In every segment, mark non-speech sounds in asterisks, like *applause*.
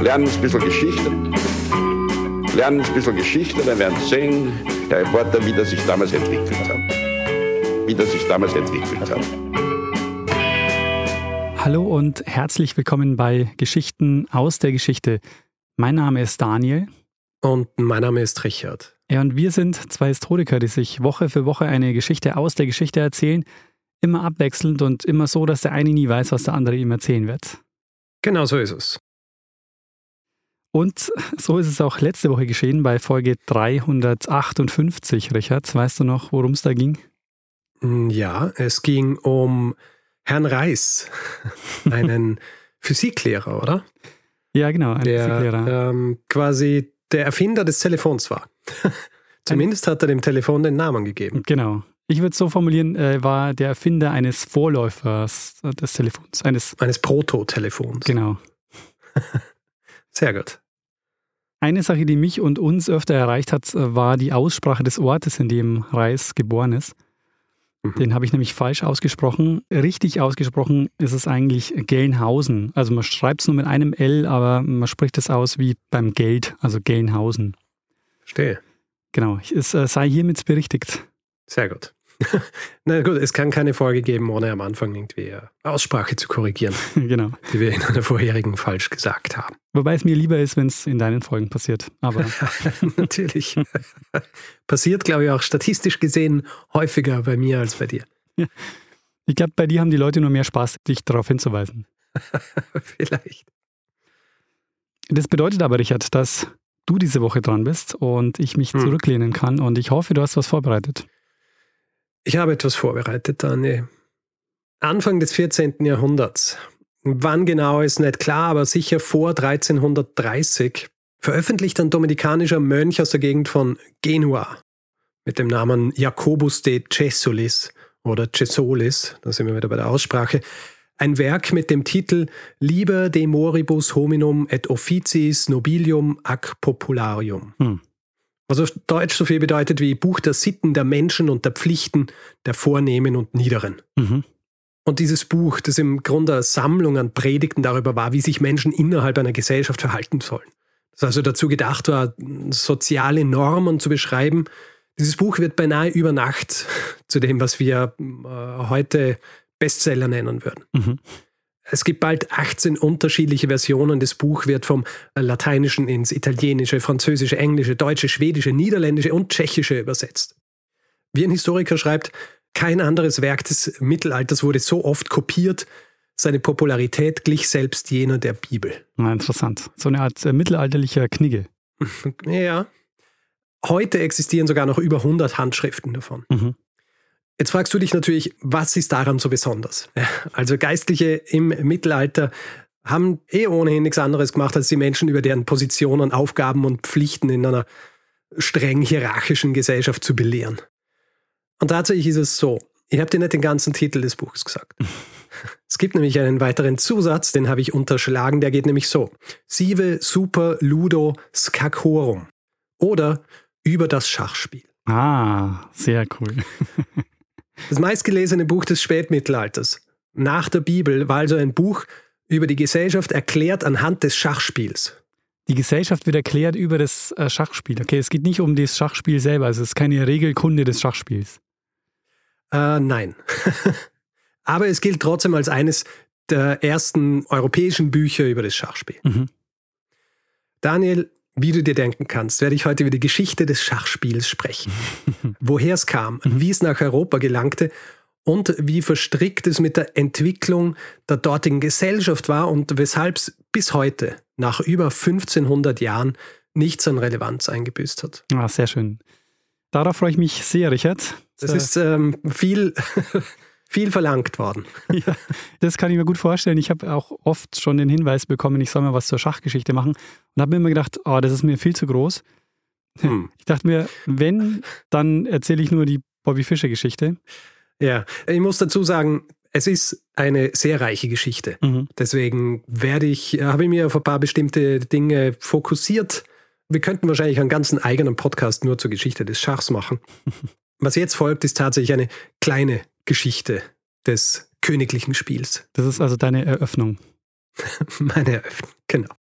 lernen ein bisschen Geschichte. Lernen ein bisschen Geschichte, dann werden Sie sehen, der Reporter, wie das sich damals entwickelt hat. Wie das sich damals entwickelt hat. Hallo und herzlich willkommen bei Geschichten aus der Geschichte. Mein Name ist Daniel. Und mein Name ist Richard. Ja, und wir sind zwei Historiker, die sich Woche für Woche eine Geschichte aus der Geschichte erzählen. Immer abwechselnd und immer so, dass der eine nie weiß, was der andere ihm erzählen wird. Genau so ist es. Und *laughs* so ist es auch letzte Woche geschehen bei Folge 358, Richard. Weißt du noch, worum es da ging? Mm, ja, es ging um Herrn Reis, *laughs* einen Physiklehrer, oder? Ja, genau, ein der, Physiklehrer. Ähm, quasi der Erfinder des Telefons war. *laughs* Zumindest hat er dem Telefon den Namen gegeben. Genau. Ich würde es so formulieren, äh, war der Erfinder eines Vorläufers des Telefons. Eines, eines Prototelefons. Genau. Sehr gut. Eine Sache, die mich und uns öfter erreicht hat, war die Aussprache des Ortes, in dem Reis geboren ist. Mhm. Den habe ich nämlich falsch ausgesprochen. Richtig ausgesprochen ist es eigentlich Gelnhausen. Also man schreibt es nur mit einem L, aber man spricht es aus wie beim Geld, also Gelnhausen. Verstehe. Genau, es äh, sei hiermit berichtigt. Sehr gut. *laughs* Na gut, es kann keine Folge geben, ohne am Anfang irgendwie Aussprache zu korrigieren. *laughs* genau. Die wir in einer vorherigen falsch gesagt haben. Wobei es mir lieber ist, wenn es in deinen Folgen passiert. Aber *laughs* natürlich. Passiert, glaube ich, auch statistisch gesehen häufiger bei mir als bei dir. Ja. Ich glaube, bei dir haben die Leute nur mehr Spaß, dich darauf hinzuweisen. Vielleicht. Das bedeutet aber, Richard, dass du diese Woche dran bist und ich mich hm. zurücklehnen kann und ich hoffe, du hast was vorbereitet. Ich habe etwas vorbereitet, Daniel. Anfang des 14. Jahrhunderts. Wann genau ist nicht klar, aber sicher vor 1330 veröffentlicht ein dominikanischer Mönch aus der Gegend von Genua mit dem Namen Jacobus de Cesolis oder Cesolis, da sind wir wieder bei der Aussprache, ein Werk mit dem Titel Liber de moribus hominum et officiis nobilium ac popularium. Hm was auf Deutsch so viel bedeutet wie Buch der Sitten, der Menschen und der Pflichten der Vornehmen und Niederen. Mhm. Und dieses Buch, das im Grunde eine Sammlung an Predigten darüber war, wie sich Menschen innerhalb einer Gesellschaft verhalten sollen. Das also dazu gedacht war, soziale Normen zu beschreiben. Dieses Buch wird beinahe über Nacht *laughs* zu dem, was wir äh, heute Bestseller nennen würden. Mhm. Es gibt bald 18 unterschiedliche Versionen. Das Buch wird vom Lateinischen ins Italienische, Französische, Englische, Deutsche, Schwedische, Niederländische und Tschechische übersetzt. Wie ein Historiker schreibt, kein anderes Werk des Mittelalters wurde so oft kopiert. Seine Popularität glich selbst jener der Bibel. Na, interessant. So eine Art äh, mittelalterlicher Knigge. *laughs* ja. Heute existieren sogar noch über 100 Handschriften davon. Mhm. Jetzt fragst du dich natürlich, was ist daran so besonders? Also Geistliche im Mittelalter haben eh ohnehin nichts anderes gemacht, als die Menschen über deren Positionen, Aufgaben und Pflichten in einer streng hierarchischen Gesellschaft zu belehren. Und tatsächlich ist es so, ich habe dir nicht den ganzen Titel des Buches gesagt. *laughs* Es gibt nämlich einen weiteren Zusatz, den habe ich unterschlagen, der geht nämlich so. Sive Super Ludo Skakorum oder über das Schachspiel. Ah, sehr cool. *laughs* Das meistgelesene Buch des Spätmittelalters nach der Bibel war also ein Buch über die Gesellschaft erklärt anhand des Schachspiels. Die Gesellschaft wird erklärt über das äh, Schachspiel. Okay, es geht nicht um das Schachspiel selber, also es ist keine Regelkunde des Schachspiels. Äh, nein. *laughs* Aber es gilt trotzdem als eines der ersten europäischen Bücher über das Schachspiel. Mhm. Daniel, wie du dir denken kannst, werde ich heute über die Geschichte des Schachspiels sprechen. *laughs* Woher es kam, wie es nach Europa gelangte und wie verstrickt es mit der Entwicklung der dortigen Gesellschaft war und weshalb es bis heute, nach über 1500 Jahren, nichts an Relevanz eingebüßt hat. Ah, sehr schön. Darauf freue ich mich sehr, Richard. Das ist ähm, viel viel verlangt worden. *laughs* Ja, das kann ich mir gut vorstellen. Ich habe auch oft schon den Hinweis bekommen, ich soll mal was zur Schachgeschichte machen und habe mir immer gedacht, oh, das ist mir viel zu groß. *laughs* Hm. Ich dachte mir, wenn, dann erzähle ich nur die Bobby Fischer Geschichte. Ja, ich muss dazu sagen, es ist eine sehr reiche Geschichte. Mhm. Deswegen werde ich, habe ich mir auf ein paar bestimmte Dinge fokussiert. Wir könnten wahrscheinlich einen ganzen eigenen Podcast nur zur Geschichte des Schachs machen. *laughs* Was jetzt folgt, ist tatsächlich eine kleine Geschichte des königlichen Spiels. *laughs* Das ist also deine Eröffnung. Meine Eröffnung, genau.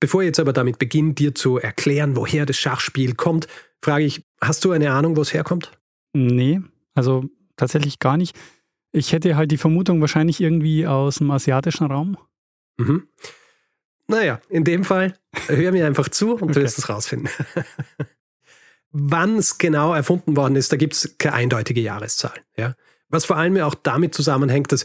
Bevor ich jetzt aber damit beginne, dir zu erklären, woher das Schachspiel kommt, frage ich, hast du eine Ahnung, wo es herkommt? Nee, also tatsächlich gar nicht. Ich hätte halt die Vermutung wahrscheinlich irgendwie aus dem asiatischen Raum. Mhm. Naja, in dem Fall, hör mir einfach zu und okay. du wirst es rausfinden. *laughs* Wann es genau erfunden worden ist, da gibt es keine eindeutige Jahreszahl. Ja? Was vor allem auch damit zusammenhängt, dass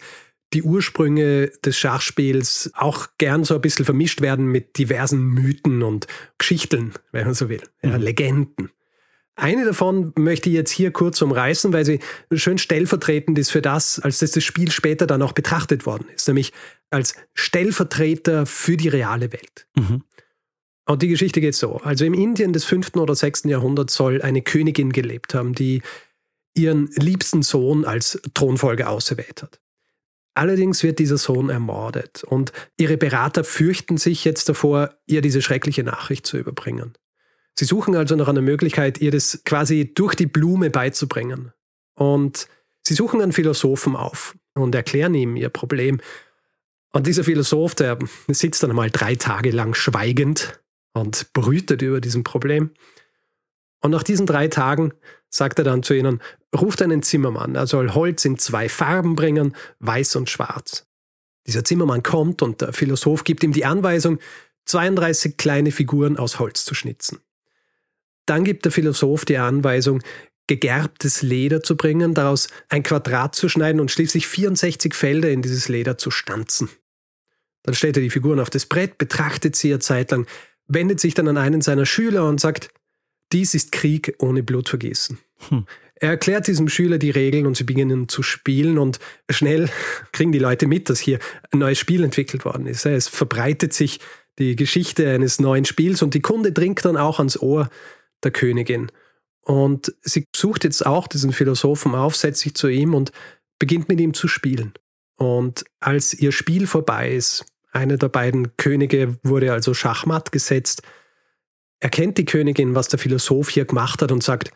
die Ursprünge des Schachspiels auch gern so ein bisschen vermischt werden mit diversen Mythen und Geschichten, wenn man so will, ja, mhm. Legenden. Eine davon möchte ich jetzt hier kurz umreißen, weil sie schön stellvertretend ist für das, als das das Spiel später dann auch betrachtet worden ist, nämlich als Stellvertreter für die reale Welt. Mhm. Und die Geschichte geht so. Also im Indien des 5. oder 6. Jahrhunderts soll eine Königin gelebt haben, die ihren liebsten Sohn als Thronfolger auserwählt hat. Allerdings wird dieser Sohn ermordet und ihre Berater fürchten sich jetzt davor, ihr diese schreckliche Nachricht zu überbringen. Sie suchen also nach einer Möglichkeit, ihr das quasi durch die Blume beizubringen. Und sie suchen einen Philosophen auf und erklären ihm ihr Problem. Und dieser Philosoph, der sitzt dann mal drei Tage lang schweigend und brütet über diesem Problem. Und nach diesen drei Tagen sagt er dann zu ihnen, ruft einen Zimmermann, er soll Holz in zwei Farben bringen, weiß und schwarz. Dieser Zimmermann kommt und der Philosoph gibt ihm die Anweisung, 32 kleine Figuren aus Holz zu schnitzen. Dann gibt der Philosoph die Anweisung, gegerbtes Leder zu bringen, daraus ein Quadrat zu schneiden und schließlich 64 Felder in dieses Leder zu stanzen. Dann stellt er die Figuren auf das Brett, betrachtet sie eine Zeit lang, wendet sich dann an einen seiner Schüler und sagt, dies ist Krieg ohne Blutvergießen. Hm. Er erklärt diesem Schüler die Regeln und sie beginnen zu spielen und schnell *laughs* kriegen die Leute mit, dass hier ein neues Spiel entwickelt worden ist. Es verbreitet sich die Geschichte eines neuen Spiels und die Kunde dringt dann auch ans Ohr der Königin. Und sie sucht jetzt auch diesen Philosophen auf, setzt sich zu ihm und beginnt mit ihm zu spielen. Und als ihr Spiel vorbei ist, eine der beiden Könige wurde also schachmatt gesetzt, erkennt die Königin, was der Philosoph hier gemacht hat und sagt,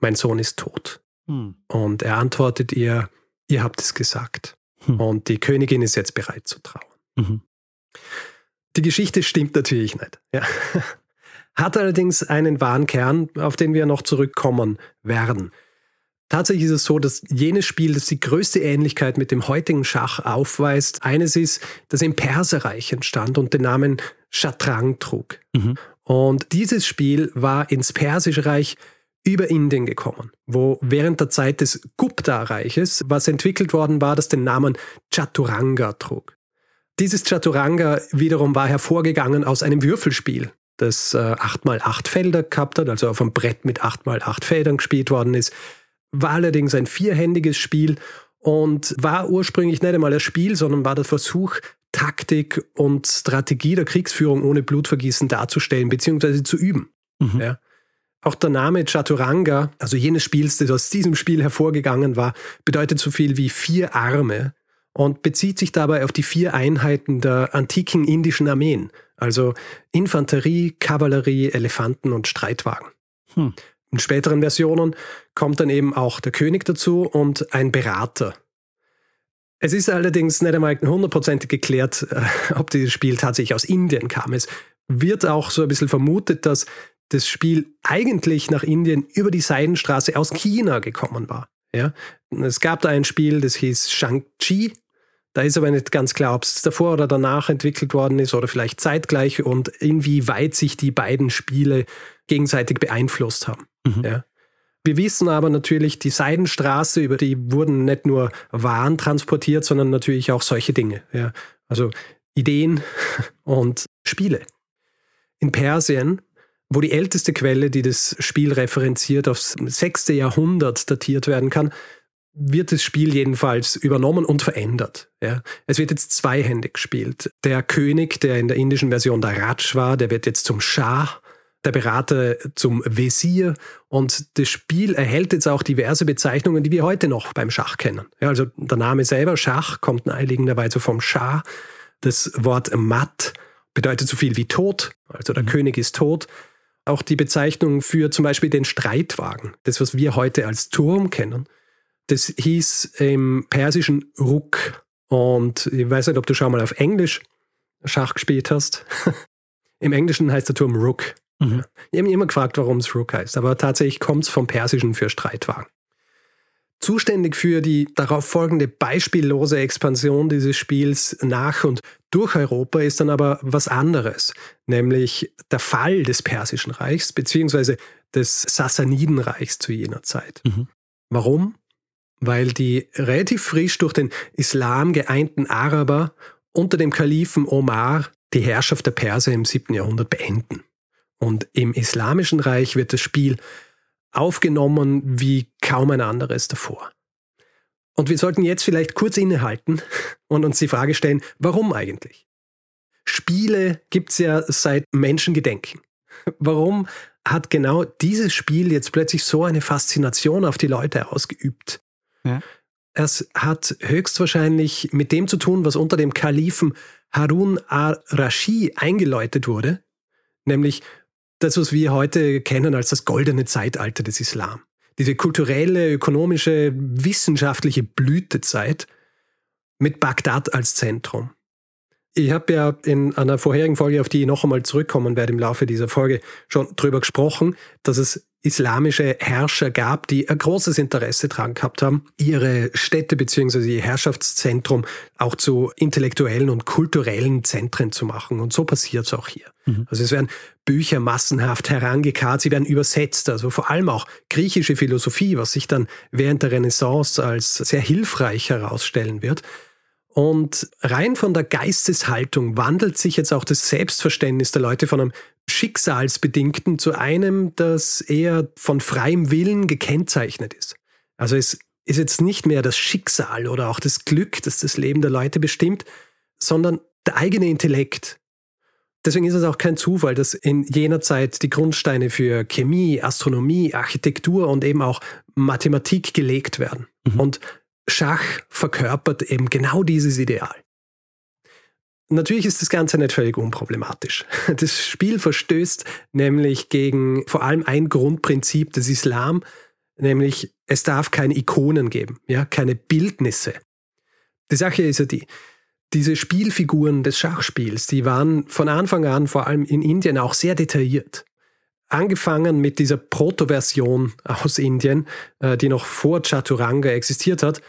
mein Sohn ist tot. Hm. Und er antwortet ihr, ihr habt es gesagt. Hm. Und die Königin ist jetzt bereit zu trauen. Mhm. Die Geschichte stimmt natürlich nicht. Ja. *laughs* Hat allerdings einen wahren Kern, auf den wir noch zurückkommen werden. Tatsächlich ist es so, dass jenes Spiel, das die größte Ähnlichkeit mit dem heutigen Schach aufweist, eines ist, das im Perserreich entstand und den Namen Chatrang trug. Mhm. Und dieses Spiel war ins Persische Reich über Indien gekommen, wo während der Zeit des Gupta-Reiches was entwickelt worden war, das den Namen Chaturanga trug. Dieses Chaturanga wiederum war hervorgegangen aus einem Würfelspiel, das äh, 8x8 Felder gehabt hat, also auf einem Brett mit 8x8 Feldern gespielt worden ist, war allerdings ein vierhändiges Spiel und war ursprünglich nicht einmal ein Spiel, sondern war der Versuch, Taktik und Strategie der Kriegsführung ohne Blutvergießen darzustellen bzw. zu üben. Mhm. Ja. Auch der Name Chaturanga, also jenes Spiels, das aus diesem Spiel hervorgegangen war, bedeutet so viel wie vier Arme und bezieht sich dabei auf die vier Einheiten der antiken indischen Armeen, also Infanterie, Kavallerie, Elefanten und Streitwagen. Hm. In späteren Versionen kommt dann eben auch der König dazu und ein Berater. Es ist allerdings nicht einmal hundertprozentig geklärt, äh, ob dieses Spiel tatsächlich aus Indien kam. Es wird auch so ein bisschen vermutet, dass das Spiel eigentlich nach Indien über die Seidenstraße aus China gekommen war. Ja? Es gab da ein Spiel, das hieß Shang-Chi. Da ist aber nicht ganz klar, ob es davor oder danach entwickelt worden ist oder vielleicht zeitgleich und inwieweit sich die beiden Spiele gegenseitig beeinflusst haben. Mhm. Ja? Wir wissen aber natürlich, die Seidenstraße, über die wurden nicht nur Waren transportiert, sondern natürlich auch solche Dinge. Ja? Also Ideen *laughs* und Spiele. In Persien wo die älteste Quelle, die das Spiel referenziert, aufs sechste Jahrhundert datiert werden kann, wird das Spiel jedenfalls übernommen und verändert. Ja. Es wird jetzt zweihändig gespielt. Der König, der in der indischen Version der Raj war, der wird jetzt zum Schah, der Berater zum Wesir und das Spiel erhält jetzt auch diverse Bezeichnungen, die wir heute noch beim Schach kennen. Ja, also der Name selber, Schach, kommt naheliegenderweise vom Schah. Das Wort Mat bedeutet so viel wie tot, also der mhm. König ist tot auch die Bezeichnung für zum Beispiel den Streitwagen, das, was wir heute als Turm kennen, das hieß im Persischen Ruck. Und ich weiß nicht, ob du schon mal auf Englisch Schach gespielt hast. *laughs* Im Englischen heißt der Turm Rook. Mhm. Ich habe mich immer gefragt, warum es Rook heißt, aber tatsächlich kommt es vom Persischen für Streitwagen. Zuständig für die darauf folgende beispiellose Expansion dieses Spiels nach und durch Europa ist dann aber was anderes, nämlich der Fall des Persischen Reichs bzw. des Sassanidenreichs zu jener Zeit. Mhm. Warum? Weil die relativ frisch durch den Islam geeinten Araber unter dem Kalifen Omar die Herrschaft der Perser im 7. Jahrhundert beenden. Und im Islamischen Reich wird das Spiel aufgenommen wie kaum ein anderes davor. Und wir sollten jetzt vielleicht kurz innehalten und uns die Frage stellen, warum eigentlich? Spiele gibt's ja seit Menschengedenken. Warum hat genau dieses Spiel jetzt plötzlich so eine Faszination auf die Leute ausgeübt? Es hat höchstwahrscheinlich mit dem zu tun, was unter dem Kalifen Harun al-Rashid eingeläutet wurde, nämlich das, was wir heute kennen als das goldene Zeitalter des Islam. Diese kulturelle, ökonomische, wissenschaftliche Blütezeit mit Bagdad als Zentrum. Ich habe ja in einer vorherigen Folge, auf die ich noch einmal zurückkommen werde im Laufe dieser Folge, schon drüber gesprochen, dass es islamische Herrscher gab, die ein großes Interesse daran gehabt haben, ihre Städte bzw. ihr Herrschaftszentrum auch zu intellektuellen und kulturellen Zentren zu machen. Und so passiert es auch hier. Mhm. Also es werden Bücher massenhaft herangekarrt, sie werden übersetzt, also vor allem auch griechische Philosophie, was sich dann während der Renaissance als sehr hilfreich herausstellen wird. Und rein von der Geisteshaltung wandelt sich jetzt auch das Selbstverständnis der Leute von einem Schicksalsbedingten zu einem, das eher von freiem Willen gekennzeichnet ist. Also es ist jetzt nicht mehr das Schicksal oder auch das Glück, das das Leben der Leute bestimmt, sondern der eigene Intellekt. Deswegen ist es auch kein Zufall, dass in jener Zeit die Grundsteine für Chemie, Astronomie, Architektur und eben auch Mathematik gelegt werden. Mhm. Und Schach verkörpert eben genau dieses Ideal. Natürlich ist das Ganze nicht völlig unproblematisch. *laughs* Das Spiel verstößt nämlich gegen vor allem ein Grundprinzip des Islam, nämlich es darf keine Ikonen geben, ja, keine Bildnisse. Die Sache ist ja die, diese Spielfiguren des Schachspiels, die waren von Anfang an vor allem in Indien auch sehr detailliert. Angefangen mit dieser Proto-Version aus Indien, äh, die noch vor Chaturanga existiert hat.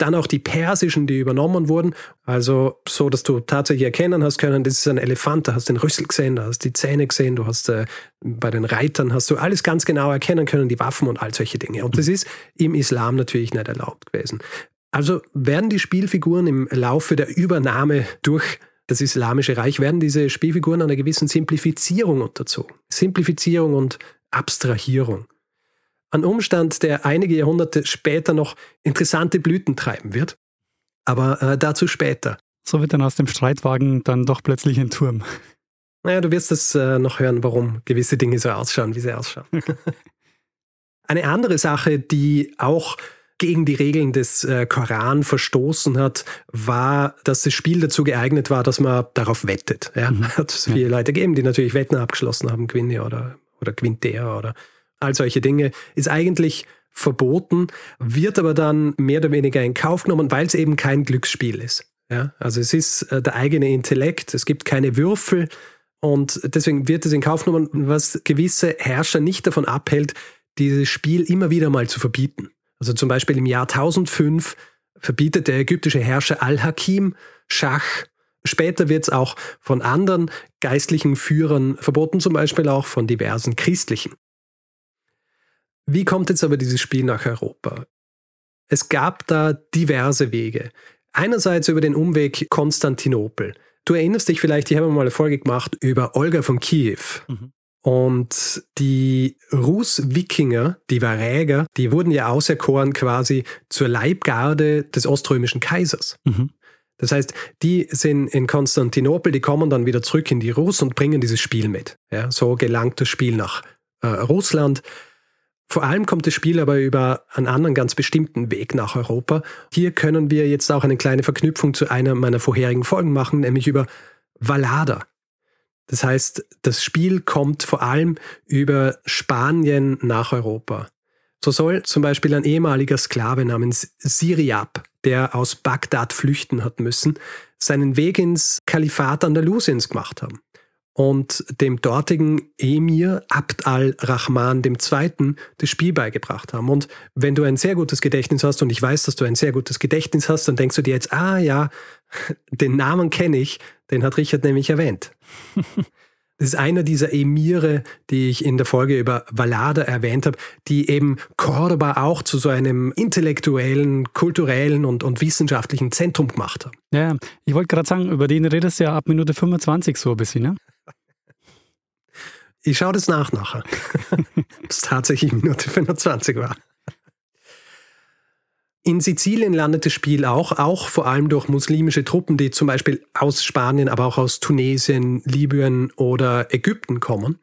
Dann auch die persischen, die übernommen wurden. Also so, dass du tatsächlich erkennen hast können, das ist ein Elefant, da hast du den Rüssel gesehen, da hast du die Zähne gesehen, du hast äh, bei den Reitern hast du alles ganz genau erkennen können, die Waffen und all solche Dinge. Und das ist im Islam natürlich nicht erlaubt gewesen. Also werden die Spielfiguren im Laufe der Übernahme durch das Islamische Reich werden diese Spielfiguren einer gewissen Simplifizierung unterzogen. Simplifizierung und Abstrahierung. Ein Umstand, der einige Jahrhunderte später noch interessante Blüten treiben wird. Aber äh, dazu später. So wird dann aus dem Streitwagen dann doch plötzlich ein Turm. Naja, du wirst es äh, noch hören, warum gewisse Dinge so ausschauen, wie sie ausschauen. *laughs* Eine andere Sache, die auch gegen die Regeln des äh, Koran verstoßen hat, war, dass das Spiel dazu geeignet war, dass man darauf wettet. Ja? Mhm. *laughs* Hat es viele ja. Leute gegeben, die natürlich Wetten abgeschlossen haben, gewinne oder, oder gewinnt der oder all solche Dinge. Ist eigentlich verboten, wird aber dann mehr oder weniger in Kauf genommen, weil es eben kein Glücksspiel ist. Ja? Also es ist äh, der eigene Intellekt, es gibt keine Würfel und deswegen wird es in Kauf genommen, was gewisse Herrscher nicht davon abhält, dieses Spiel immer wieder mal zu verbieten. Also zum Beispiel im Jahr 1005 verbietet der ägyptische Herrscher Al-Hakim Schach. Später wird es auch von anderen geistlichen Führern verboten, zum Beispiel auch von diversen christlichen. Wie kommt jetzt aber dieses Spiel nach Europa? Es gab da diverse Wege. Einerseits über den Umweg Konstantinopel. Du erinnerst dich vielleicht, ich habe mal eine Folge gemacht über Olga von Kiew. Mhm. Und die Rus-Wikinger, die Varäger, die wurden ja auserkoren quasi zur Leibgarde des oströmischen Kaisers. Mhm. Das heißt, die sind in Konstantinopel, die kommen dann wieder zurück in die Rus und bringen dieses Spiel mit. Ja, so gelangt das Spiel nach äh, Russland. Vor allem kommt das Spiel aber über einen anderen ganz bestimmten Weg nach Europa. Hier können wir jetzt auch eine kleine Verknüpfung zu einer meiner vorherigen Folgen machen, nämlich über Valada. Das heißt, das Spiel kommt vor allem über Spanien nach Europa. So soll zum Beispiel ein ehemaliger Sklave namens Siriab, der aus Bagdad flüchten hat müssen, seinen Weg ins Kalifat Andalusiens gemacht haben. Und dem dortigen Emir Abd al-Rahman II. das Spiel beigebracht haben. Und wenn du ein sehr gutes Gedächtnis hast, und ich weiß, dass du ein sehr gutes Gedächtnis hast, dann denkst du dir jetzt, ah ja, *laughs* den Namen kenne ich, den hat Richard nämlich erwähnt. *laughs* Das ist einer dieser Emire, die ich in der Folge über Valada erwähnt habe, die eben Cordoba auch zu so einem intellektuellen, kulturellen und, und wissenschaftlichen Zentrum gemacht haben. Ja, ich wollte gerade sagen, über den redest du ja ab Minute 25 so ein bisschen, ne? Ich schaue das nach nachher, *laughs* ob es tatsächlich Minute 25 war. In Sizilien landet das Spiel auch, auch vor allem durch muslimische Truppen, die zum Beispiel aus Spanien, aber auch aus Tunesien, Libyen oder Ägypten kommen.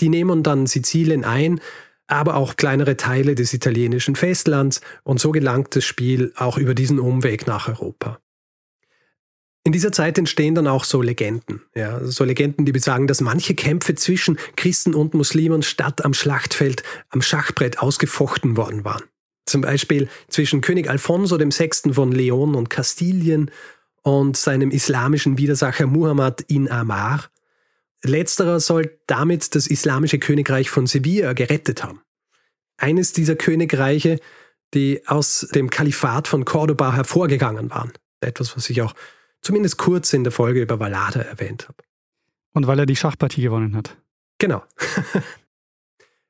Die nehmen dann Sizilien ein, aber auch kleinere Teile des italienischen Festlands und so gelangt das Spiel auch über diesen Umweg nach Europa. In dieser Zeit entstehen dann auch so Legenden. Ja, so Legenden, die besagen, dass manche Kämpfe zwischen Christen und Muslimen statt am Schlachtfeld am Schachbrett ausgefochten worden waren. Zum Beispiel zwischen König Alfonso VI. von Leon und Kastilien und seinem islamischen Widersacher Muhammad in Amar. Letzterer soll damit das islamische Königreich von Sevilla gerettet haben. Eines dieser Königreiche, die aus dem Kalifat von Cordoba hervorgegangen waren. Etwas, was ich auch zumindest kurz in der Folge über Valada erwähnt habe. Und weil er die Schachpartie gewonnen hat. Genau. *laughs*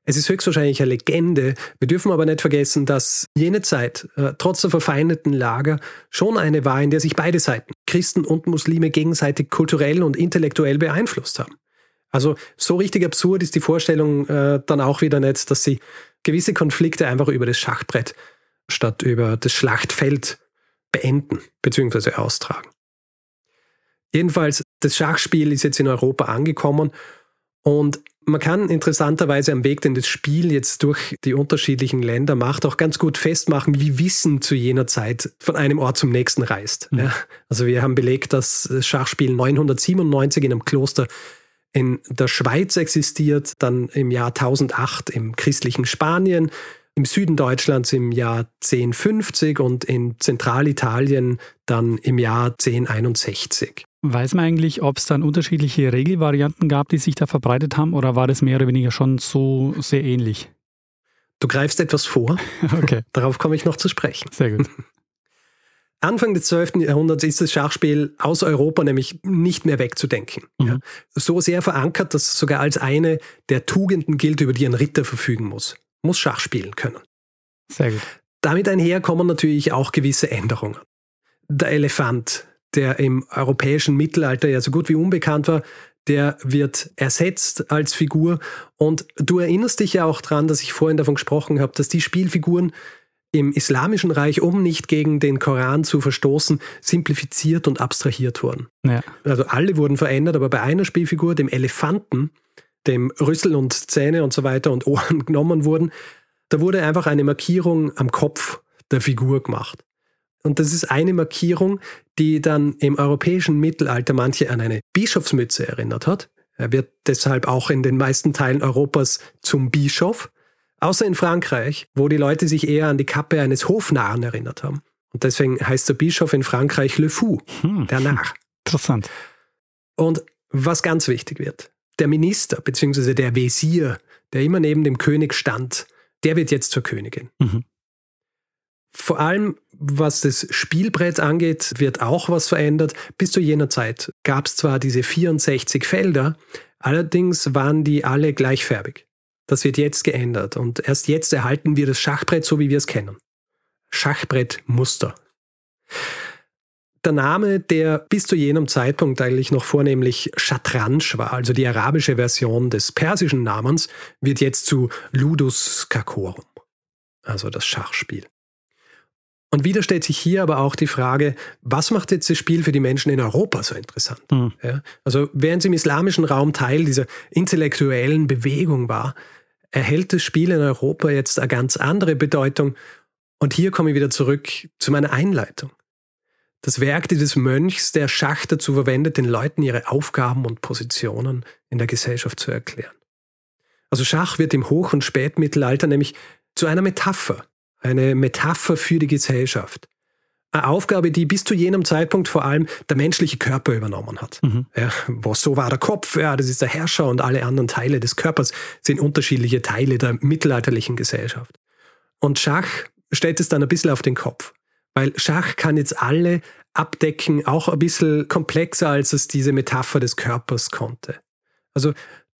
Es ist höchstwahrscheinlich eine Legende. Wir dürfen aber nicht vergessen, dass jene Zeit, äh, trotz der verfeindeten Lager, schon eine war, in der sich beide Seiten, Christen und Muslime, gegenseitig kulturell und intellektuell beeinflusst haben. Also so richtig absurd ist die Vorstellung äh, dann auch wieder nicht, dass sie gewisse Konflikte einfach über das Schachbrett statt über das Schlachtfeld beenden bzw. austragen. Jedenfalls, das Schachspiel ist jetzt in Europa angekommen und man kann interessanterweise am Weg, den das Spiel jetzt durch die unterschiedlichen Länder macht, auch ganz gut festmachen, wie Wissen zu jener Zeit von einem Ort zum nächsten reist. Mhm. Ja, also wir haben belegt, dass das Schachspiel 997 in einem Kloster in der Schweiz existiert, dann im Jahr 1008 im christlichen Spanien, im Süden Deutschlands im Jahr 1050 und in Zentralitalien dann im Jahr 1061. Weiß man eigentlich, ob es dann unterschiedliche Regelvarianten gab, die sich da verbreitet haben, oder war das mehr oder weniger schon so sehr ähnlich? Du greifst etwas vor. *laughs* Okay. Darauf komme ich noch zu sprechen. Sehr gut. *laughs* Anfang des 12. Jahrhunderts ist das Schachspiel aus Europa nämlich nicht mehr wegzudenken. Mhm. Ja. So sehr verankert, dass es sogar als eine der Tugenden gilt, über die ein Ritter verfügen muss. Muss Schach spielen können. Sehr gut. Damit einher kommen natürlich auch gewisse Änderungen. Der Elefant, der im europäischen Mittelalter ja so gut wie unbekannt war, der wird ersetzt als Figur. Und du erinnerst dich ja auch daran, dass ich vorhin davon gesprochen habe, dass die Spielfiguren im Islamischen Reich, um nicht gegen den Koran zu verstoßen, simplifiziert und abstrahiert wurden. Ja. Also alle wurden verändert, aber bei einer Spielfigur, dem Elefanten, dem Rüssel und Zähne und so weiter und Ohren *laughs* genommen wurden, da wurde einfach eine Markierung am Kopf der Figur gemacht. Und das ist eine Markierung, die dann im europäischen Mittelalter manche an eine Bischofsmütze erinnert hat. Er wird deshalb auch in den meisten Teilen Europas zum Bischof, außer in Frankreich, wo die Leute sich eher an die Kappe eines Hofnarren erinnert haben. Und deswegen heißt der Bischof in Frankreich Le Fou, hm. der Narr. Interessant. Und was ganz wichtig wird, der Minister bzw. der Wesir, der immer neben dem König stand, der wird jetzt zur Königin. Mhm. Vor allem, was das Spielbrett angeht, wird auch was verändert. Bis zu jener Zeit gab es zwar diese 64 Felder, allerdings waren die alle gleichfärbig. Das wird jetzt geändert und erst jetzt erhalten wir das Schachbrett so, wie wir es kennen. Schachbrettmuster. Der Name, der bis zu jenem Zeitpunkt eigentlich noch vornehmlich Shatranj war, also die arabische Version des persischen Namens, wird jetzt zu Ludus Kakorum, also das Schachspiel. Und wieder stellt sich hier aber auch die Frage, was macht jetzt das Spiel für die Menschen in Europa so interessant? Mhm. Ja, also während es im islamischen Raum Teil dieser intellektuellen Bewegung war, erhält das Spiel in Europa jetzt eine ganz andere Bedeutung. Und hier komme ich wieder zurück zu meiner Einleitung. Das Werk des Mönchs, der Schach dazu verwendet, den Leuten ihre Aufgaben und Positionen in der Gesellschaft zu erklären. Also Schach wird im Hoch- und Spätmittelalter nämlich zu einer Metapher eine Metapher für die Gesellschaft. eine Aufgabe, die bis zu jenem Zeitpunkt vor allem der menschliche Körper übernommen hat. Mhm. Ja, was so war der Kopf, ja, das ist der Herrscher und alle anderen Teile des Körpers sind unterschiedliche Teile der mittelalterlichen Gesellschaft. Und Schach stellt es dann ein bisschen auf den Kopf, weil Schach kann jetzt alle abdecken, auch ein bisschen komplexer, als es diese Metapher des Körpers konnte. Also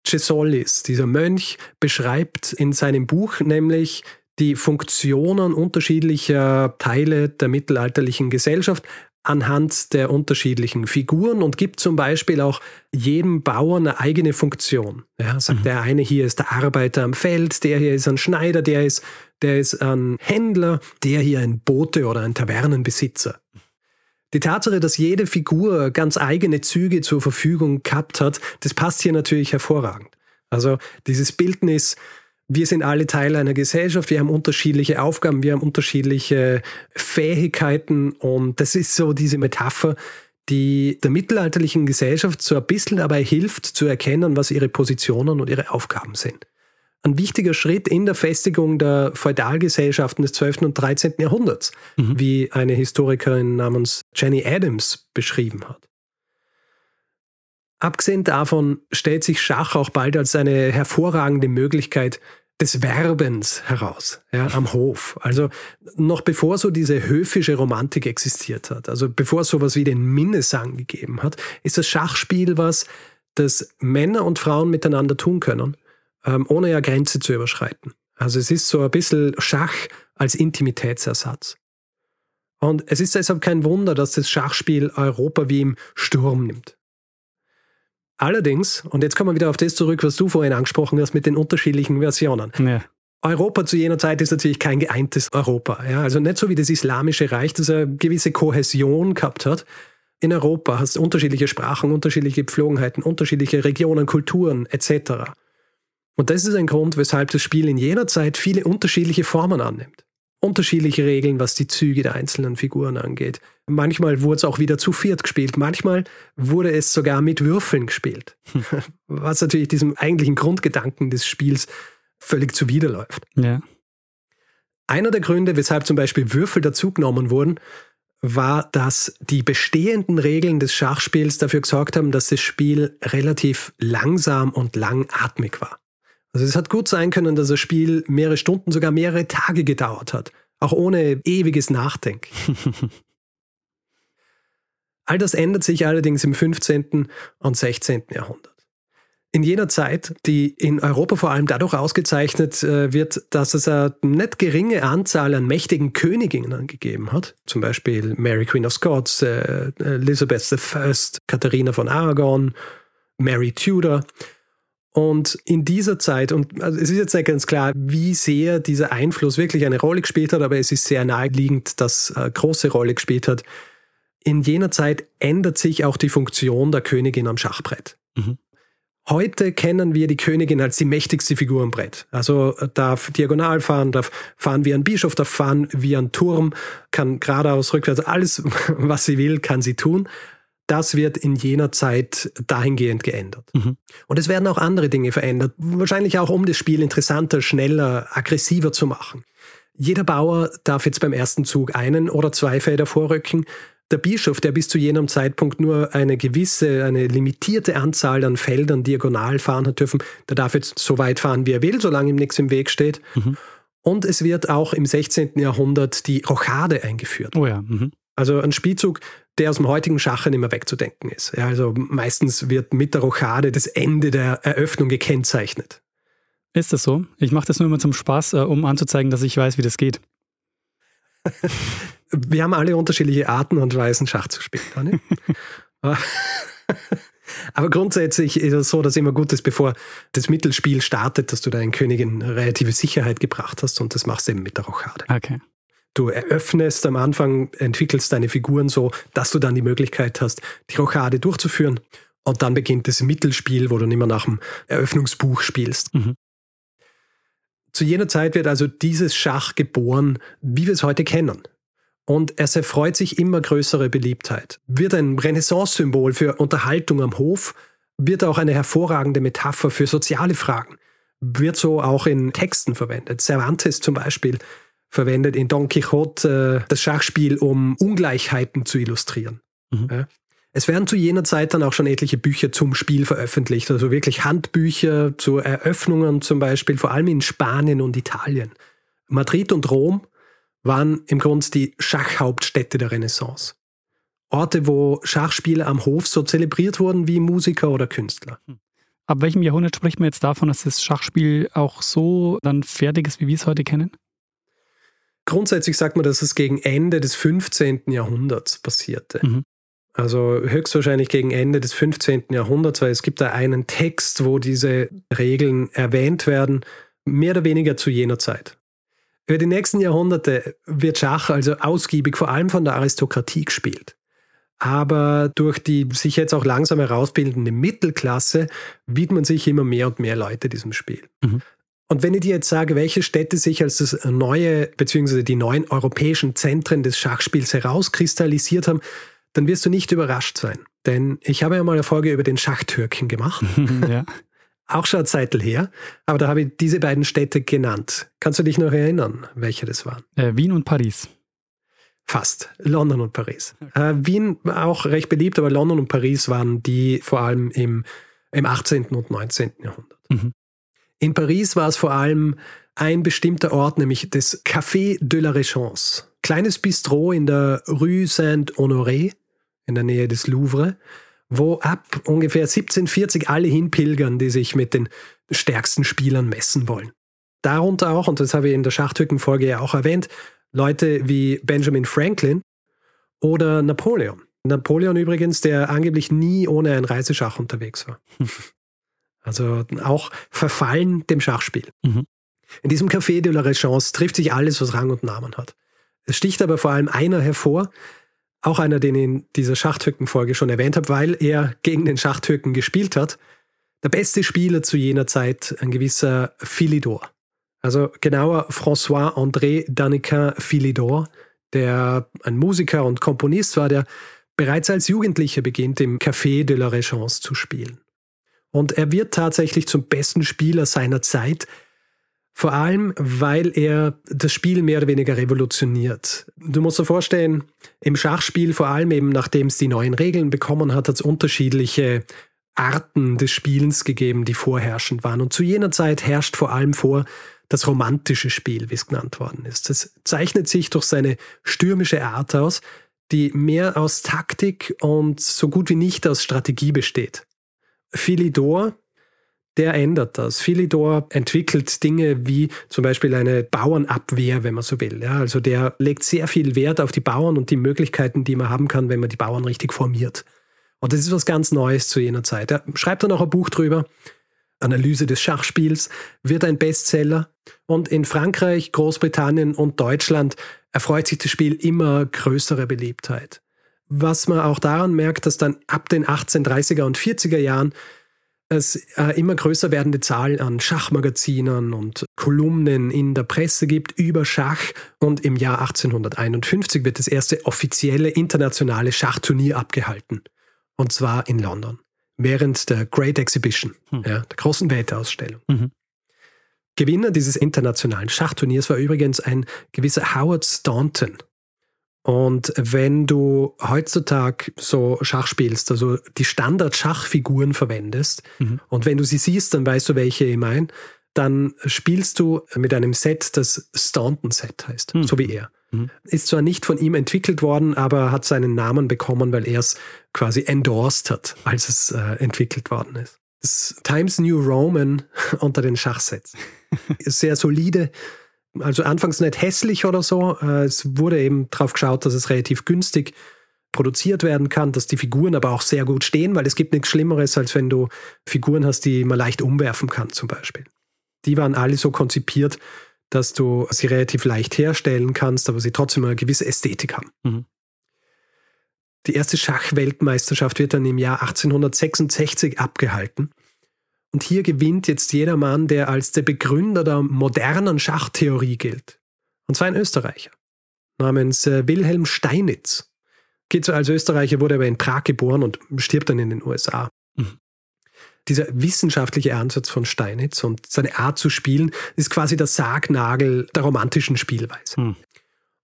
Cesolis, dieser Mönch, beschreibt in seinem Buch nämlich die Funktionen unterschiedlicher Teile der mittelalterlichen Gesellschaft anhand der unterschiedlichen Figuren und gibt zum Beispiel auch jedem Bauer eine eigene Funktion. Ja, sagt mhm. der eine hier ist der Arbeiter am Feld, der hier ist ein Schneider, der ist, der ist ein Händler, der hier ein Bote oder ein Tavernenbesitzer. Die Tatsache, dass jede Figur ganz eigene Züge zur Verfügung gehabt hat, das passt hier natürlich hervorragend. Also dieses Bildnis, wir sind alle Teil einer Gesellschaft, wir haben unterschiedliche Aufgaben, wir haben unterschiedliche Fähigkeiten und das ist so diese Metapher, die der mittelalterlichen Gesellschaft so ein bisschen dabei hilft zu erkennen, was ihre Positionen und ihre Aufgaben sind. Ein wichtiger Schritt in der Festigung der Feudalgesellschaften des 12. und 13. Jahrhunderts, mhm. wie eine Historikerin namens Jenny Adams beschrieben hat. Abgesehen davon stellt sich Schach auch bald als eine hervorragende Möglichkeit des Werbens heraus, ja, am Hof. Also noch bevor so diese höfische Romantik existiert hat, also bevor es sowas wie den Minnesang gegeben hat, ist das Schachspiel was, das Männer und Frauen miteinander tun können, ähm, ohne ja Grenze zu überschreiten. Also es ist so ein bisschen Schach als Intimitätsersatz. Und es ist deshalb kein Wunder, dass das Schachspiel Europa wie im Sturm nimmt. Allerdings, und jetzt kommen wir wieder auf das zurück, was du vorhin angesprochen hast mit den unterschiedlichen Versionen. Ja. Europa zu jener Zeit ist natürlich kein geeintes Europa. Ja? Also nicht so wie das Islamische Reich, das eine gewisse Kohäsion gehabt hat. In Europa hast du unterschiedliche Sprachen, unterschiedliche Gepflogenheiten, unterschiedliche Regionen, Kulturen etc. Und das ist ein Grund, weshalb das Spiel in jener Zeit viele unterschiedliche Formen annimmt unterschiedliche Regeln, was die Züge der einzelnen Figuren angeht. Manchmal wurde es auch wieder zu viert gespielt, manchmal wurde es sogar mit Würfeln gespielt, hm. was natürlich diesem eigentlichen Grundgedanken des Spiels völlig zuwiderläuft. Ja. Einer der Gründe, weshalb zum Beispiel Würfel dazugenommen wurden, war, dass die bestehenden Regeln des Schachspiels dafür gesorgt haben, dass das Spiel relativ langsam und langatmig war. Also es hat gut sein können, dass das Spiel mehrere Stunden, sogar mehrere Tage gedauert hat. Auch ohne ewiges Nachdenken. *laughs* All das ändert sich allerdings im 15. und 16. Jahrhundert. In jener Zeit, die in Europa vor allem dadurch ausgezeichnet äh, wird, dass es eine nicht geringe Anzahl an mächtigen Königinnen gegeben hat, zum Beispiel Mary Queen of Scots, äh, Elizabeth I, Katharina von Aragon, Mary Tudor, und in dieser Zeit, und also es ist jetzt nicht ganz klar, wie sehr dieser Einfluss wirklich eine Rolle gespielt hat, aber es ist sehr naheliegend, dass eine große Rolle gespielt hat. In jener Zeit ändert sich auch die Funktion der Königin am Schachbrett. Mhm. Heute kennen wir die Königin als die mächtigste Figur am Brett. Also darf diagonal fahren, darf fahren wie ein Bischof, darf fahren wie ein Turm, kann geradeaus, rückwärts, alles, *laughs* was sie will, kann sie tun das wird in jener Zeit dahingehend geändert. Mhm. Und es werden auch andere Dinge verändert, wahrscheinlich auch um das Spiel interessanter, schneller, aggressiver zu machen. Jeder Bauer darf jetzt beim ersten Zug einen oder zwei Felder vorrücken. Der Bischof, der bis zu jenem Zeitpunkt nur eine gewisse, eine limitierte Anzahl an Feldern diagonal fahren hat dürfen, der darf jetzt so weit fahren, wie er will, solange ihm nichts im Weg steht. Mhm. Und es wird auch im 16. Jahrhundert die Rochade eingeführt. Oh ja. Mhm. Also ein Spielzug, der aus dem heutigen Schach nicht mehr wegzudenken ist. Ja, also meistens wird mit der Rochade das Ende der Eröffnung gekennzeichnet. Ist das so? Ich mache das nur immer zum Spaß, äh, um anzuzeigen, dass ich weiß, wie das geht. *laughs* Wir haben alle unterschiedliche Arten und Weisen, Schach zu spielen. *laughs* Aber grundsätzlich ist es so, dass immer gut ist, bevor das Mittelspiel startet, dass du deinen Königin relative Sicherheit gebracht hast und das machst du eben mit der Rochade. Okay. Du eröffnest am Anfang, entwickelst deine Figuren so, dass du dann die Möglichkeit hast, die Rochade durchzuführen. Und dann beginnt das Mittelspiel, wo du nicht mehr nach dem Eröffnungsbuch spielst. Mhm. Zu jener Zeit wird also dieses Schach geboren, wie wir es heute kennen. Und es erfreut sich immer größere Beliebtheit. Wird ein Renaissance-Symbol für Unterhaltung am Hof, wird auch eine hervorragende Metapher für soziale Fragen, wird so auch in Texten verwendet. Cervantes zum Beispiel verwendet in Don Quixote äh, das Schachspiel, um Ungleichheiten zu illustrieren. Mhm. Ja. Es werden zu jener Zeit dann auch schon etliche Bücher zum Spiel veröffentlicht, also wirklich Handbücher zu Eröffnungen zum Beispiel, vor allem in Spanien und Italien. Madrid und Rom waren im Grunde die Schachhauptstädte der Renaissance. Orte, wo Schachspiele am Hof so zelebriert wurden wie Musiker oder Künstler. Hm. Ab welchem Jahrhundert spricht man jetzt davon, dass das Schachspiel auch so dann fertig ist, wie wir es heute kennen? Grundsätzlich sagt man, dass es gegen Ende des 15. Jahrhunderts passierte. Mhm. Also höchstwahrscheinlich gegen Ende des 15. Jahrhunderts, weil es gibt da einen Text, wo diese Regeln erwähnt werden, mehr oder weniger zu jener Zeit. Über die nächsten Jahrhunderte wird Schach also ausgiebig vor allem von der Aristokratie gespielt. Aber durch die sich jetzt auch langsam herausbildende Mittelklasse widmen sich immer mehr und mehr Leute diesem Spiel. Mhm. Und wenn ich dir jetzt sage, welche Städte sich als das neue bzw. die neuen europäischen Zentren des Schachspiels herauskristallisiert haben, dann wirst du nicht überrascht sein. Denn ich habe ja mal eine Folge über den Schachtürken gemacht. *laughs* ja. Auch schon eine Zeit her, aber da habe ich diese beiden Städte genannt. Kannst du dich noch erinnern, welche das waren? Äh, Wien und Paris. Fast. London und Paris. Äh, Wien war auch recht beliebt, aber London und Paris waren die vor allem im, im 18. und 19. Jahrhundert. Mhm. In Paris war es vor allem ein bestimmter Ort, nämlich das Café de la Régence. Kleines Bistro in der Rue Saint-Honoré in der Nähe des Louvre, wo ab ungefähr 1740 alle hinpilgern, die sich mit den stärksten Spielern messen wollen. Darunter auch, und das habe ich in der Schachtücken-Folge ja auch erwähnt, Leute wie Benjamin Franklin oder Napoleon. Napoleon übrigens, der angeblich nie ohne ein Reiseschach unterwegs war. *laughs* Also auch verfallen dem Schachspiel. Mhm. In diesem Café de la Régence trifft sich alles, was Rang und Namen hat. Es sticht aber vor allem einer hervor, auch einer, den ich in dieser Schachtürken-Folge schon erwähnt habe, weil er gegen den Schachtürken gespielt hat. Der beste Spieler zu jener Zeit, ein gewisser Philidor. Also genauer François-André Daniquin Philidor, der ein Musiker und Komponist war, der bereits als Jugendlicher beginnt, im Café de la Régence zu spielen. Und er wird tatsächlich zum besten Spieler seiner Zeit, vor allem, weil er das Spiel mehr oder weniger revolutioniert. Du musst dir vorstellen, im Schachspiel, vor allem eben nachdem es die neuen Regeln bekommen hat, hat es unterschiedliche Arten des Spielens gegeben, die vorherrschend waren. Und zu jener Zeit herrscht vor allem vor das romantische Spiel, wie es genannt worden ist. Es zeichnet sich durch seine stürmische Art aus, die mehr aus Taktik und so gut wie nicht aus Strategie besteht. Philidor der ändert das. Philidor entwickelt Dinge wie zum Beispiel eine Bauernabwehr, wenn man so will. Ja, also der legt sehr viel Wert auf die Bauern und die Möglichkeiten, die man haben kann, wenn man die Bauern richtig formiert. Und das ist was ganz Neues zu jener Zeit. Er schreibt dann auch ein Buch drüber. Analyse des Schachspiels wird ein Bestseller. Und in Frankreich, Großbritannien und Deutschland erfreut sich das Spiel immer größere Beliebtheit. Was man auch daran merkt, dass dann ab den 1830er und 40er Jahren es äh, immer größer werdende Zahl an Schachmagazinen und Kolumnen in der Presse gibt über Schach und im Jahr 1851 wird das erste offizielle internationale Schachturnier abgehalten und zwar in London während der Great Exhibition, hm. ja, der großen Weltausstellung. Mhm. Gewinner dieses internationalen Schachturniers war übrigens ein gewisser Howard Staunton. Und wenn du heutzutage so Schach spielst, also die Standard-Schachfiguren verwendest, mhm. und wenn du sie siehst, dann weißt du, welche ich meine, dann spielst du mit einem Set, das Staunton-Set heißt, mhm. so wie er. Mhm. Ist zwar nicht von ihm entwickelt worden, aber hat seinen Namen bekommen, weil er es quasi endorsed hat, als es äh, entwickelt worden ist. Das Times New Roman *laughs* unter den Schachsets. *laughs* Sehr solide, also anfangs nicht hässlich oder so. Äh, es wurde eben darauf geschaut, dass es relativ günstig produziert werden kann, dass die Figuren aber auch sehr gut stehen, weil es gibt nichts Schlimmeres, als wenn du Figuren hast, die man leicht umwerfen kann zum Beispiel. Die waren alle so konzipiert, dass du sie relativ leicht herstellen kannst, aber sie trotzdem eine gewisse Ästhetik haben. Mhm. Die erste Schachweltmeisterschaft wird dann im Jahr 1866 abgehalten. Und hier gewinnt jetzt jeder Mann, der als der Begründer der modernen Schachtheorie gilt. Und zwar ein Österreicher namens äh, Wilhelm Steinitz. Geht so als Österreicher, wurde aber in Prag geboren und stirbt dann in den USA. Mhm. dieser wissenschaftliche Ansatz von Steinitz und seine Art zu spielen ist quasi der Sargnagel der romantischen Spielweise. Hm.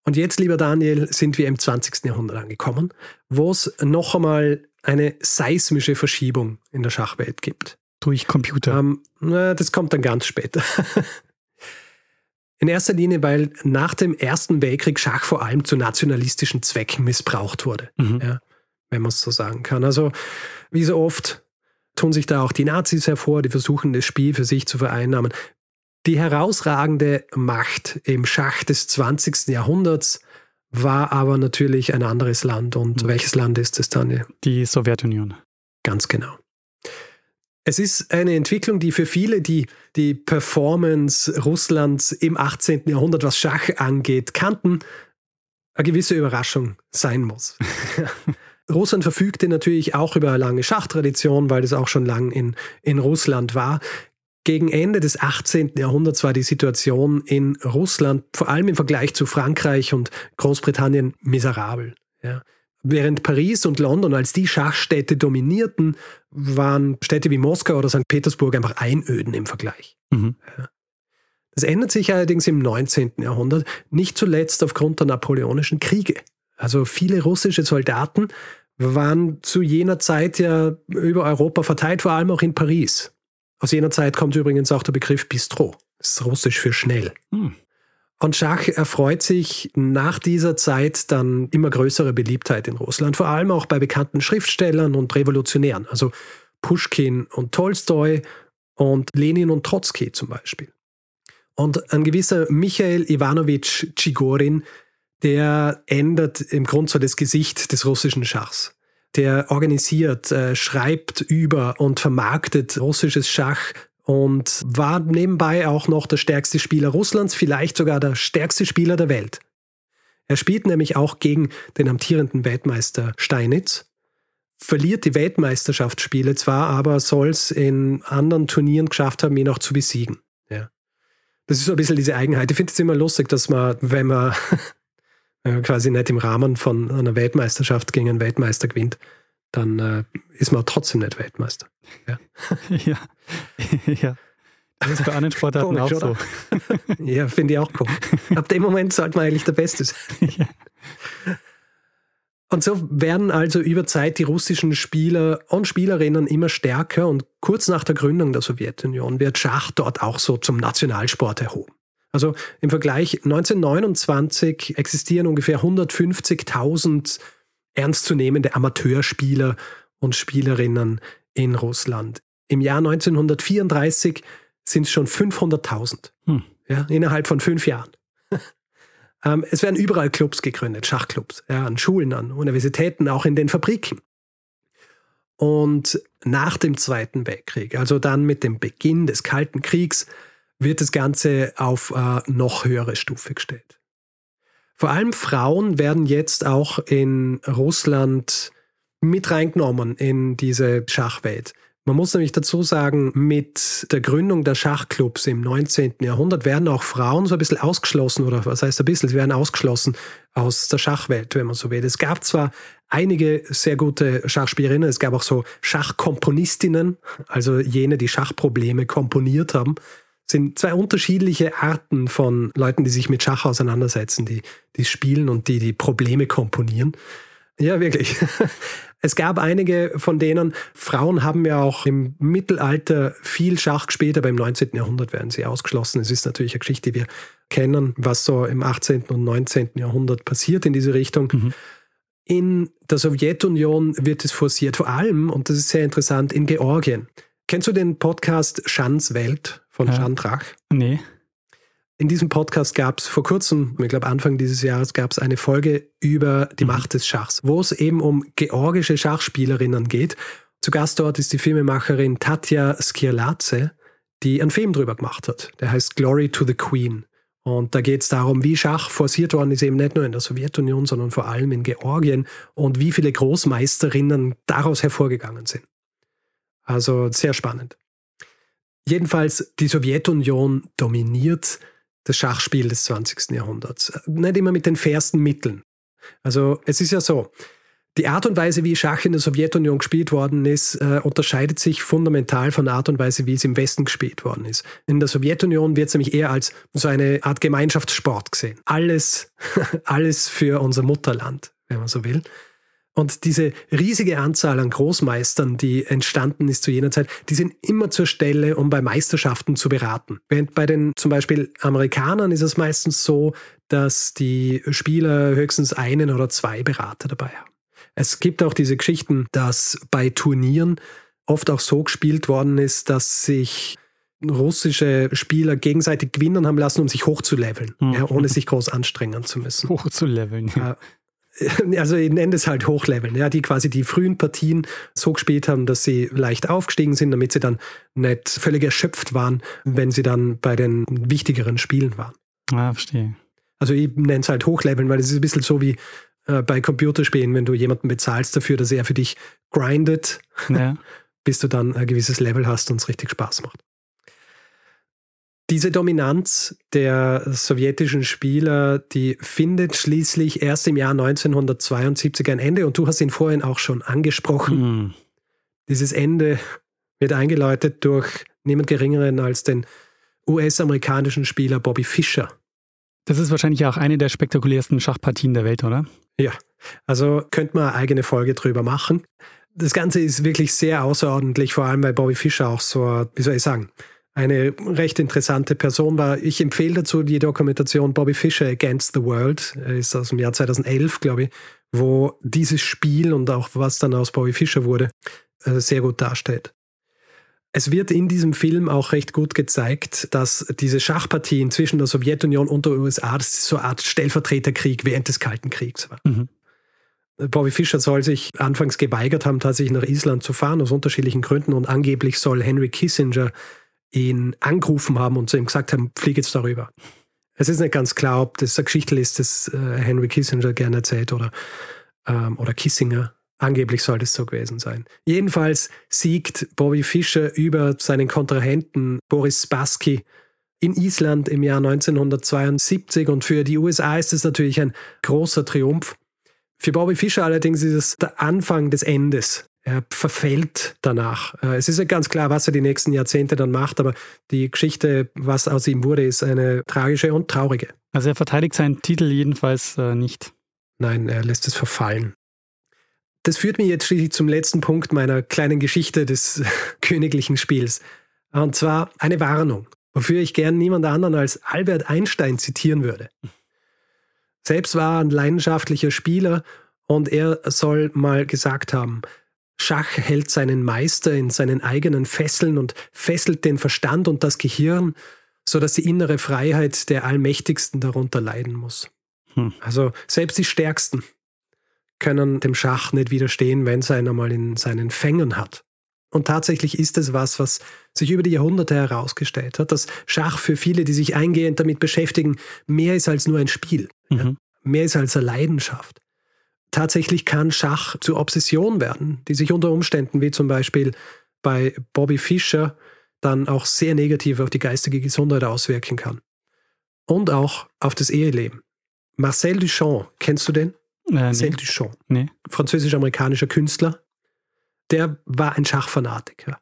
Und jetzt, lieber Daniel, sind wir im 20. Jahrhundert angekommen, wo es noch einmal eine seismische Verschiebung in der Schachwelt gibt. Durch Computer. Ähm, na, das kommt dann ganz später. *laughs* In erster Linie, weil nach dem Ersten Weltkrieg Schach vor allem zu nationalistischen Zwecken missbraucht wurde, mhm. ja, wenn man es so sagen kann. Also wie so oft tun sich da auch die Nazis hervor, die versuchen das Spiel für sich zu vereinnahmen. Die herausragende Macht im Schach des 20. Jahrhunderts war aber natürlich ein anderes Land. Und mhm. welches Land ist es, Daniel? Die Sowjetunion. Ganz genau. Es ist eine Entwicklung, die für viele, die die Performance Russlands im 18. Jahrhundert, was Schach angeht, kannten, eine gewisse Überraschung sein muss. *laughs* Russland verfügte natürlich auch über eine lange Schachtradition, weil das auch schon lang in, in Russland war. Gegen Ende des 18. Jahrhunderts war die Situation in Russland, vor allem im Vergleich zu Frankreich und Großbritannien, miserabel. Ja. Während Paris und London als die Schachstädte dominierten, waren Städte wie Moskau oder St. Petersburg einfach Einöden im Vergleich. Mhm. Das ändert sich allerdings im 19. Jahrhundert, nicht zuletzt aufgrund der napoleonischen Kriege. Also viele russische Soldaten waren zu jener Zeit ja über Europa verteilt, vor allem auch in Paris. Aus jener Zeit kommt übrigens auch der Begriff Bistro. Das ist russisch für schnell. Hm. Und Schach erfreut sich nach dieser Zeit dann immer größere Beliebtheit in Russland, vor allem auch bei bekannten Schriftstellern und Revolutionären, also Pushkin und Tolstoi und Lenin und Trotzki zum Beispiel. Und ein gewisser Michael Ivanovich Chigorin, der ändert im Grunde so das Gesicht des russischen Schachs. Der organisiert, äh, schreibt über und vermarktet russisches Schach und war nebenbei auch noch der stärkste Spieler Russlands, vielleicht sogar der stärkste Spieler der Welt. Er spielt nämlich auch gegen den amtierenden Weltmeister Steinitz, verliert die Weltmeisterschaftsspiele zwar, aber soll es in anderen Turnieren geschafft haben, ihn auch zu besiegen. Ja. Das ist so ein bisschen diese Eigenheit. Ich finde es immer lustig, dass man, wenn man *laughs* quasi nicht im Rahmen von einer Weltmeisterschaft gegen einen Weltmeister gewinnt, dann äh, ist man trotzdem nicht Weltmeister. Ja. *laughs* ja. *laughs* ja. Das ist bei anderen Sportarten Komisch, auch so. *laughs* ja, finde ich auch cool. Ab dem Moment sollte man eigentlich der Beste sein. *laughs* ja. Und so werden also über Zeit die russischen Spieler und Spielerinnen immer stärker und kurz nach der Gründung der Sowjetunion wird Schach dort auch so zum Nationalsport erhoben. Also im Vergleich 1929 existieren ungefähr 150.000 ernstzunehmende Amateurspieler und Spielerinnen in Russland. Im Jahr 1934 sind es schon 500.000. Hm. Ja, innerhalb von fünf Jahren. *laughs* ähm, es werden überall Clubs gegründet, Schachclubs, ja, an Schulen, an Universitäten, auch in den Fabriken. Und nach dem Zweiten Weltkrieg, also dann mit dem Beginn des Kalten Kriegs, wird das Ganze auf äh, noch höhere Stufe gestellt. Vor allem Frauen werden jetzt auch in Russland mit reingenommen in diese Schachwelt. Man muss nämlich dazu sagen, mit der Gründung der Schachclubs im 19. Jahrhundert werden auch Frauen so ein bisschen ausgeschlossen, oder was heißt ein bisschen, sie werden ausgeschlossen aus der Schachwelt, wenn man so will. Es gab zwar einige sehr gute Schachspielerinnen, es gab auch so Schachkomponistinnen, also jene, die Schachprobleme komponiert haben sind zwei unterschiedliche Arten von Leuten, die sich mit Schach auseinandersetzen, die, die spielen und die die Probleme komponieren. Ja, wirklich. *laughs* Es gab einige von denen, Frauen haben ja auch im Mittelalter viel Schach gespielt, aber im 19. Jahrhundert werden sie ausgeschlossen. Es ist natürlich eine Geschichte, die wir kennen, was so im 18. und 19. Jahrhundert passiert in diese Richtung. Mhm. In der Sowjetunion wird es forciert, vor allem, und das ist sehr interessant, in Georgien. Kennst du den Podcast Schans Welt von ja. Jean Drach? Nee. In diesem Podcast gab es vor kurzem, ich glaube Anfang dieses Jahres, gab es eine Folge über die mhm. Macht des Schachs, wo es eben um georgische Schachspielerinnen geht. Zu Gast dort ist die Filmemacherin Tatja Skirlaze, die einen Film drüber gemacht hat. Der heißt Glory to the Queen. Und da geht es darum, wie Schach forciert worden ist, eben nicht nur in der Sowjetunion, sondern vor allem in Georgien und wie viele Großmeisterinnen daraus hervorgegangen sind. Also sehr spannend. Jedenfalls, die Sowjetunion dominiert das Schachspiel des 20. Jahrhunderts. Nicht immer mit den fairsten Mitteln. Also es ist ja so, Die Art und Weise, wie Schach in der Sowjetunion gespielt worden ist, äh, unterscheidet sich fundamental von der Art und Weise, wie es im Westen gespielt worden ist. In der Sowjetunion wird es nämlich eher als so eine Art Gemeinschaftssport gesehen. Alles, *laughs* alles für unser Mutterland, wenn man so will. Und diese riesige Anzahl an Großmeistern, die entstanden ist zu jener Zeit, die sind immer zur Stelle, um bei Meisterschaften zu beraten. Während bei den zum Beispiel Amerikanern ist es meistens so, dass die Spieler höchstens einen oder zwei Berater dabei haben. Es gibt auch diese Geschichten, dass bei Turnieren oft auch so gespielt worden ist, dass sich russische Spieler gegenseitig gewinnen haben lassen, um sich hochzuleveln, mhm. ja, ohne sich groß anstrengen zu müssen. Hochzuleveln. Ja *laughs* also ich nenne es halt Hochleveln, ja, die quasi die frühen Partien so gespielt haben, dass sie leicht aufgestiegen sind, damit sie dann nicht völlig erschöpft waren, wenn sie dann bei den wichtigeren Spielen waren. Ah, verstehe. Also ich nenne es halt Hochleveln, weil es ist ein bisschen so wie äh, bei Computerspielen, wenn du jemanden bezahlst dafür, dass er für dich grindet, ja. *laughs* bis du dann ein gewisses Level hast und es richtig Spaß macht. Diese Dominanz der sowjetischen Spieler, die findet schließlich erst im Jahr 1972 ein Ende und du hast ihn vorhin auch schon angesprochen. Mhm. Dieses Ende wird eingeläutet durch niemand Geringeren als den US-amerikanischen Spieler Bobby Fischer. Das ist wahrscheinlich auch eine der spektakulärsten Schachpartien der Welt, oder? Ja, also könnte man eine eigene Folge drüber machen. Das Ganze ist wirklich sehr außerordentlich, vor allem weil Bobby Fischer auch so, wie soll ich sagen, eine recht interessante Person war. Ich empfehle dazu die Dokumentation Bobby Fischer Against the World, ist aus dem Jahr 2011, glaube ich, wo dieses Spiel und auch was dann aus Bobby Fischer wurde, äh, sehr gut darstellt. Es wird in diesem Film auch recht gut gezeigt, dass diese Schachpartien zwischen der Sowjetunion und der USA, das so eine Art Stellvertreterkrieg während des Kalten Kriegs war. Mhm. Bobby Fischer soll sich anfangs geweigert haben, tatsächlich nach Island zu fahren, aus unterschiedlichen Gründen. Und angeblich soll Henry Kissinger ihn angerufen haben und zu ihm gesagt haben, flieg jetzt darüber. Es ist nicht ganz klar, ob das eine Geschichte ist, das äh, Henry Kissinger gerne erzählt oder, ähm, oder Kissinger. Angeblich soll das so gewesen sein. Jedenfalls siegt Bobby Fischer über seinen Kontrahenten Boris Spassky in Island im Jahr 1972 und für die USA ist es natürlich ein großer Triumph. Für Bobby Fischer allerdings ist es der Anfang des Endes er verfällt danach. Äh, es ist ja ganz klar, was er die nächsten Jahrzehnte dann macht, aber die Geschichte, was aus ihm wurde, ist eine tragische und traurige. Also er verteidigt seinen Titel jedenfalls äh, nicht. Nein, er lässt es verfallen. Das führt mich jetzt schließlich zum letzten Punkt meiner kleinen Geschichte des *laughs* königlichen Spiels. Und zwar eine Warnung, wofür ich gern niemand anderen als Albert Einstein zitieren würde. Selbst war er ein leidenschaftlicher Spieler und er soll mal gesagt haben, Schach hält seinen Meister in seinen eigenen Fesseln und fesselt den Verstand und das Gehirn, so dass die innere Freiheit der Allmächtigsten darunter leiden muss. Hm. Also selbst die Stärksten können dem Schach nicht widerstehen, wenn es einer mal in seinen Fängen hat. Und tatsächlich ist es was, was sich über die Jahrhunderte herausgestellt hat, dass Schach für viele, die sich eingehend damit beschäftigen, mehr ist als nur ein Spiel. Mhm. Ja? Mehr ist als eine Leidenschaft tatsächlich kann Schach zur Obsession werden, die sich unter Umständen, wie zum Beispiel bei Bobby Fischer, dann auch sehr negativ auf die geistige Gesundheit auswirken kann. Und auch auf das Eheleben. Marcel Duchamp, kennst du den? Äh, Marcel nee. Duchamp, nee. französisch-amerikanischer Künstler, der war ein Schachfanatiker.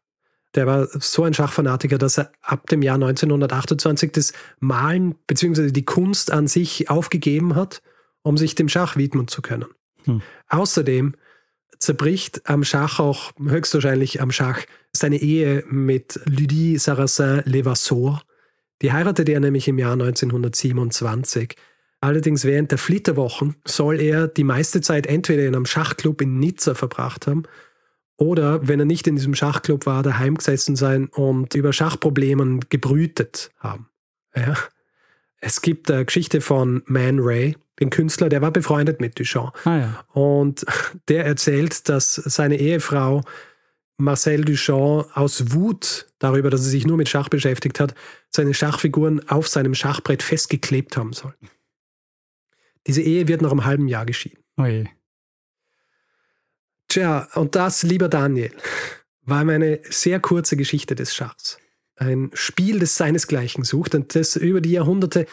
Der war so ein Schachfanatiker, dass er ab dem Jahr 1928 das Malen bzw. die Kunst an sich aufgegeben hat, um sich dem Schach widmen zu können. Hm. Außerdem zerbricht am Schach auch höchstwahrscheinlich am Schach seine Ehe mit Lydie Sarrazin Levasseur. Die heiratete er nämlich im Jahr 1927. Allerdings während der Flitterwochen soll er die meiste Zeit entweder in einem Schachclub in Nizza verbracht haben oder, wenn er nicht in diesem Schachclub war, daheim gesessen sein und über Schachproblemen gebrütet haben. Ja. Es gibt eine Geschichte von Man Ray, den Künstler, der war befreundet mit Duchamp. Ah, ja. Und *laughs* der erzählt, dass seine Ehefrau Marcel Duchamp aus Wut darüber, dass er sich nur mit Schach beschäftigt hat, seine Schachfiguren auf seinem Schachbrett festgeklebt haben soll. Diese Ehe wird nach einem halben Jahr geschieden. Oje. Tja, und das, lieber Daniel, war meine sehr kurze Geschichte des Schachs. Ein Spiel, das seinesgleichen sucht und das über die Jahrhunderte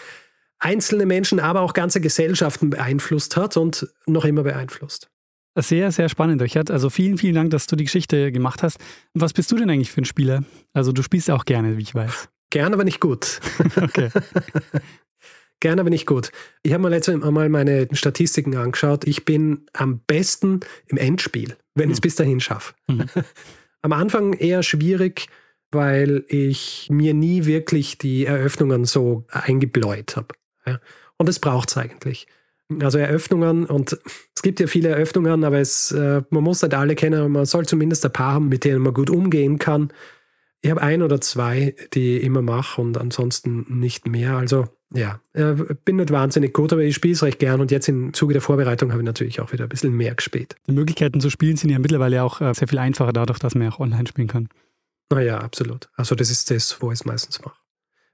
einzelne Menschen, aber auch ganze Gesellschaften beeinflusst hat und noch immer beeinflusst. Sehr, sehr spannend, Richard. Also vielen, vielen Dank, dass du die Geschichte gemacht hast. Was bist du denn eigentlich für ein Spieler? Also du spielst auch gerne, wie ich weiß. Gerne, aber nicht gut. *laughs* okay. *laughs* Gerne, aber nicht gut. Ich habe mir letztes Mal meine Statistiken angeschaut. Ich bin am besten im Endspiel, wenn ich es mhm. bis dahin schaffe. Mhm. *laughs* Am Anfang eher schwierig, weil ich mir nie wirklich die Eröffnungen so eingebläut habe. Ja. Und es braucht es eigentlich. Also Eröffnungen und es gibt ja viele Eröffnungen, aber es, äh, man muss nicht alle kennen, man soll zumindest ein paar haben, mit denen man gut umgehen kann. Ich habe ein oder zwei, die ich immer mache und ansonsten nicht mehr. Also ja, äh, bin nicht wahnsinnig gut, aber ich spiele es recht gern und jetzt im Zuge der Vorbereitung habe ich natürlich auch wieder ein bisschen mehr gespielt. Die Möglichkeiten zu spielen sind ja mittlerweile auch äh, sehr viel einfacher dadurch, dass man auch online spielen kann. Naja, absolut. Also das ist das, wo ich es meistens mache.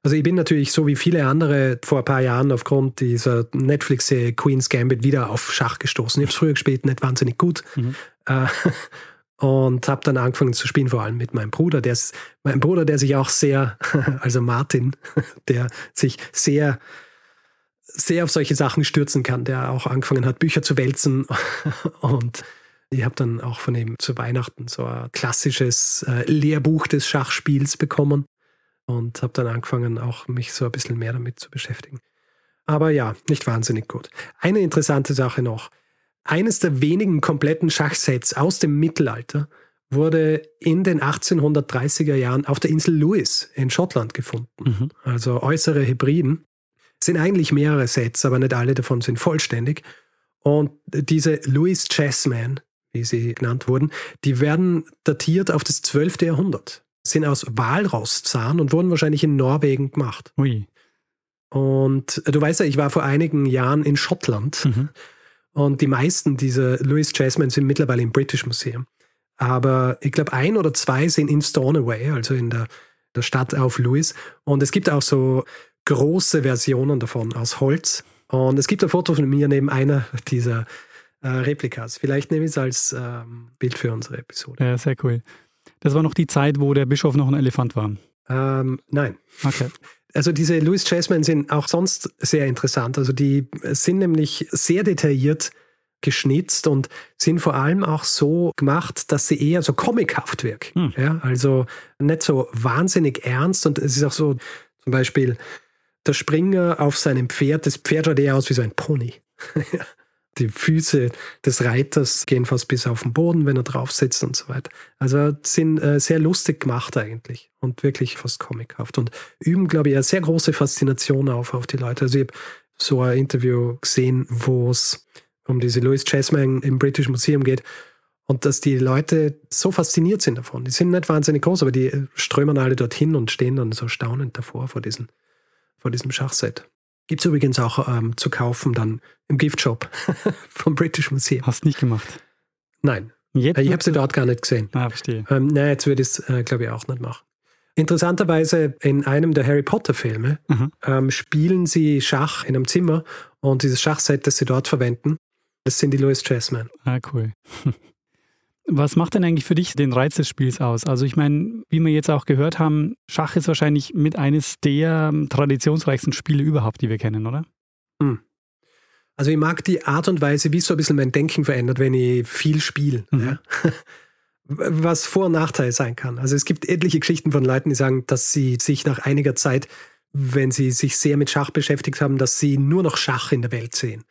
Also ich bin natürlich so wie viele andere vor ein paar Jahren aufgrund dieser Netflix-Serie Queen's Gambit wieder auf Schach gestoßen. Ich habe es früher gespielt, nicht wahnsinnig gut. Mhm. Äh, *laughs* und habe dann angefangen zu spielen, vor allem mit meinem Bruder. Der ist, mein Bruder, der sich auch sehr, *laughs* also Martin, *laughs* der sich sehr, sehr auf solche Sachen stürzen kann, der auch angefangen hat, Bücher zu wälzen und ich habe dann auch von ihm zu Weihnachten so ein klassisches äh, Lehrbuch des Schachspiels bekommen und habe dann angefangen, auch mich so ein bisschen mehr damit zu beschäftigen. Aber ja, nicht wahnsinnig gut. Eine interessante Sache noch. Eines der wenigen kompletten Schachsets aus dem Mittelalter wurde in den 1830er Jahren auf der Insel Lewis in Schottland gefunden. Mhm. Also äußere Hybriden. Sind eigentlich mehrere Sets, aber nicht alle davon sind vollständig. Und diese Lewis Chessmen, wie sie genannt wurden, die werden datiert auf das 12. Jahrhundert sind aus Walrosszahn und wurden wahrscheinlich in Norwegen gemacht. Ui. Und äh, du weißt ja, ich war vor einigen Jahren in Schottland mhm. und die meisten dieser Louis Jasmine sind mittlerweile im British Museum. Aber ich glaube, ein oder zwei sind in Stornoway, also in der, der Stadt auf Lewis. Und es gibt auch so große Versionen davon aus Holz. Und es gibt ein Foto von mir neben einer dieser äh, Replikas. Vielleicht nehme ich es als ähm, Bild für unsere Episode. Ja, sehr cool. Das war noch die Zeit, wo der Bischof noch ein Elefant war. Ähm, nein. Okay. *laughs* Also diese Louis Chessmen sind auch sonst sehr interessant. Also die sind nämlich sehr detailliert geschnitzt und sind vor allem auch so gemacht, dass sie eher so comichaft wirken. Hm. Ja, also nicht so wahnsinnig ernst und es ist auch so zum Beispiel der Springer auf seinem Pferd, das Pferd schaut eher aus wie so ein Pony. *laughs* Die Füße des Reiters gehen fast bis auf den Boden, wenn er drauf sitzt und so weiter. Also sind äh, sehr lustig gemacht eigentlich und wirklich fast comichaft und üben, glaube ich, eine sehr große Faszination auf, auf die Leute. Also ich habe so ein Interview gesehen, wo es um diese Louis Chessman im British Museum geht und dass die Leute so fasziniert sind davon. Die sind nicht wahnsinnig groß, aber die strömen alle dorthin und stehen dann so staunend davor vor, diesen, vor diesem Schachset. Gibt es übrigens auch ähm, zu kaufen dann im Giftshop *laughs* vom British Museum. Hast nicht gemacht? Nein. Jetzt ich habe sie dort gar nicht gesehen. Ah, verstehe. Ähm, naja, jetzt würde ich es, äh, glaube ich, auch nicht machen. Interessanterweise in einem der Harry Potter-Filme mhm. ähm, spielen sie Schach in einem Zimmer und dieses Schachset, das sie dort verwenden, das sind die Louis Chessmen. Ah, cool. *laughs* Was macht denn eigentlich für dich den Reiz des Spiels aus? Also ich meine, wie wir jetzt auch gehört haben, Schach ist wahrscheinlich mit eines der traditionsreichsten Spiele überhaupt, die wir kennen, oder? Hm. Also ich mag die Art und Weise, wie es so ein bisschen mein Denken verändert, wenn ich viel spiele. Mhm. Ja? *laughs* Was Vor- und Nachteil sein kann. Also es gibt etliche Geschichten von Leuten, die sagen, dass sie sich nach einiger Zeit, wenn sie sich sehr mit Schach beschäftigt haben, dass sie nur noch Schach in der Welt sehen.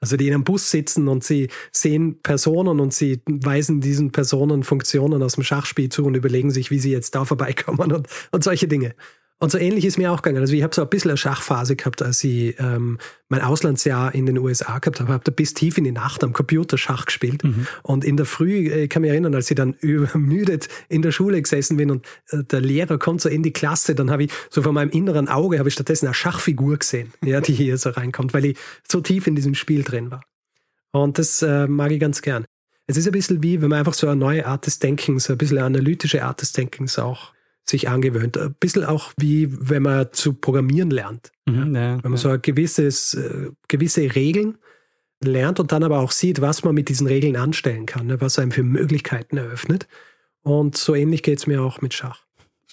Also die in einem Bus sitzen und sie sehen Personen und sie weisen diesen Personen Funktionen aus dem Schachspiel zu und überlegen sich, wie sie jetzt da vorbeikommen und, und solche Dinge. Und so ähnlich ist mir auch gegangen. Also ich habe so ein bisschen eine Schachphase gehabt, als ich ähm, mein Auslandsjahr in den USA gehabt habe. Ich habe da bis tief in die Nacht am Computer Schach gespielt. Mhm. Und in der Früh, ich äh, kann mich erinnern, als ich dann *laughs* übermüdet in der Schule gesessen bin und äh, der Lehrer kommt so in die Klasse, dann habe ich so vor meinem inneren Auge, habe ich stattdessen eine Schachfigur gesehen, *laughs* ja, die hier so reinkommt, weil ich so tief in diesem Spiel drin war. Und das äh, mag ich ganz gern. Es ist ein bisschen wie, wenn man einfach so eine neue Art des Denkens, ein bisschen eine analytische Art des Denkens auch sich angewöhnt. Ein bisschen auch wie wenn man zu programmieren lernt. Mhm, ja, wenn man ja. so ein gewisses, äh, gewisse Regeln lernt und dann aber auch sieht, was man mit diesen Regeln anstellen kann, ne, was einem für Möglichkeiten eröffnet. Und so ähnlich geht es mir auch mit Schach.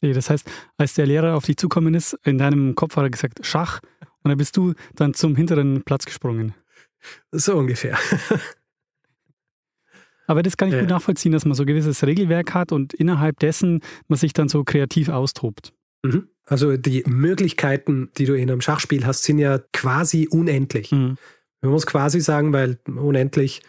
Das heißt, als der Lehrer auf dich zukommen ist, in deinem Kopf hat er gesagt Schach und dann bist du dann zum hinteren Platz gesprungen. So ungefähr. *laughs* Aber das kann ich gut nachvollziehen, dass man so ein gewisses Regelwerk hat und innerhalb dessen man sich dann so kreativ austobt. Mhm. Also die Möglichkeiten, die du in einem Schachspiel hast, sind ja quasi unendlich. Mhm. Man muss quasi sagen, weil unendlich,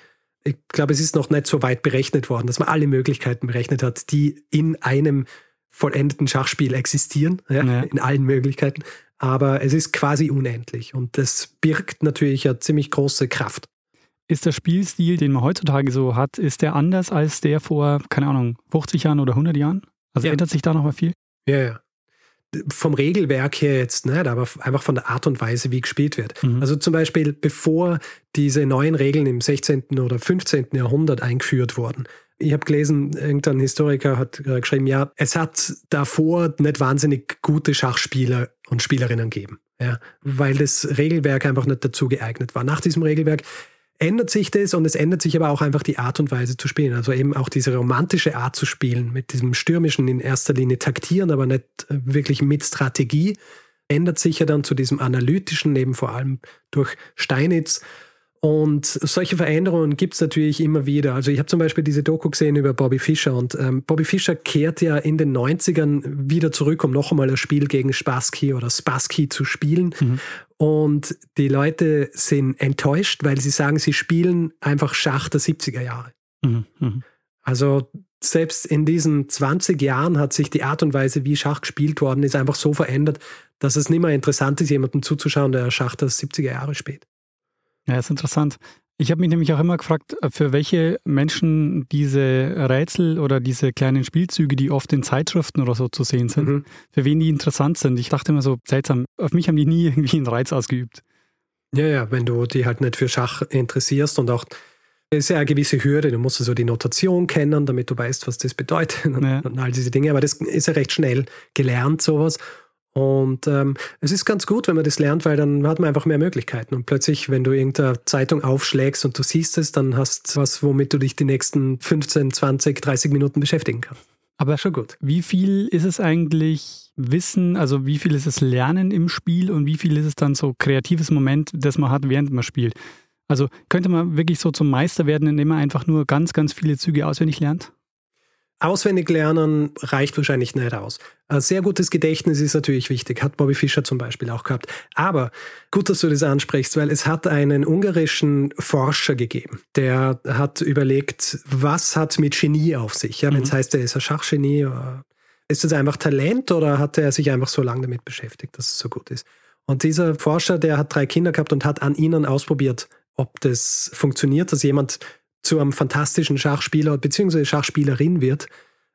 ich glaube, es ist noch nicht so weit berechnet worden, dass man alle Möglichkeiten berechnet hat, die in einem vollendeten Schachspiel existieren, ja, ja. in allen Möglichkeiten. Aber es ist quasi unendlich und das birgt natürlich eine ziemlich große Kraft. Ist der Spielstil, den man heutzutage so hat, ist der anders als der vor, keine Ahnung, 50 Jahren oder 100 Jahren? Also ja. ändert sich da noch mal viel? Ja, ja vom Regelwerk her jetzt nicht, aber einfach von der Art und Weise, wie gespielt wird. Mhm. Also zum Beispiel, bevor diese neuen Regeln im 16. oder 15. Jahrhundert eingeführt wurden. Ich habe gelesen, irgendein Historiker hat äh, geschrieben, ja, es hat davor nicht wahnsinnig gute Schachspieler und Spielerinnen gegeben, ja, weil das Regelwerk einfach nicht dazu geeignet war. Nach diesem Regelwerk ändert sich das und es ändert sich aber auch einfach die Art und Weise zu spielen. Also eben auch diese romantische Art zu spielen, mit diesem stürmischen in erster Linie taktieren, aber nicht wirklich mit Strategie, ändert sich ja dann zu diesem analytischen, eben vor allem durch Steinitz. Und solche Veränderungen gibt es natürlich immer wieder. Also ich habe zum Beispiel diese Doku gesehen über Bobby Fischer und ähm, Bobby Fischer kehrt ja in den 90ern wieder zurück, um noch einmal ein Spiel gegen Spassky oder Spassky zu spielen. Mhm. Und die Leute sind enttäuscht, weil sie sagen, sie spielen einfach Schach der 70er Jahre. Mhm. Mhm. Also selbst in diesen 20 Jahren hat sich die Art und Weise, wie Schach gespielt worden ist, einfach so verändert, dass es nicht mehr interessant ist, jemandem zuzuschauen, der Schach der 70er Jahre spielt. Ja, ist interessant. Ich habe mich nämlich auch immer gefragt, für welche Menschen diese Rätsel oder diese kleinen Spielzüge, die oft in Zeitschriften oder so zu sehen sind, mhm. für wen die interessant sind. Ich dachte immer so seltsam, auf mich haben die nie *laughs* irgendwie einen Reiz ausgeübt. Ja, ja, wenn du die halt nicht für Schach interessierst und auch es ist ja eine gewisse Hürde, du musst so also die Notation kennen, damit du weißt, was das bedeutet und, ja. und all diese Dinge. Aber das ist ja recht schnell gelernt, sowas. Und ähm, es ist ganz gut, wenn man das lernt, weil dann hat man einfach mehr Möglichkeiten. Und plötzlich, wenn du irgendeine Zeitung aufschlägst und du siehst es, dann hast du was, womit du dich die nächsten 15, 20, 30 Minuten beschäftigen kannst. Aber schon gut. Wie viel ist es eigentlich Wissen, also wie viel ist es Lernen im Spiel und wie viel ist es dann so kreatives Moment, das man hat, während man spielt? Also könnte man wirklich so zum Meister werden, indem man einfach nur ganz, ganz viele Züge auswendig lernt? Auswendig lernen reicht wahrscheinlich nicht aus. Ein sehr gutes Gedächtnis ist natürlich wichtig, hat Bobby Fischer zum Beispiel auch gehabt. Aber gut, dass du das ansprichst, weil es hat einen ungarischen Forscher gegeben, der hat überlegt, was hat mit Genie auf sich? Ja, mhm. Wenn es heißt, er ist ein Schachgenie, äh, ist das einfach Talent oder hat er sich einfach so lange damit beschäftigt, dass es so gut ist? Und dieser Forscher, der hat drei Kinder gehabt und hat an ihnen ausprobiert, ob das funktioniert, dass jemand zu einem fantastischen Schachspieler bzw. Schachspielerin wird,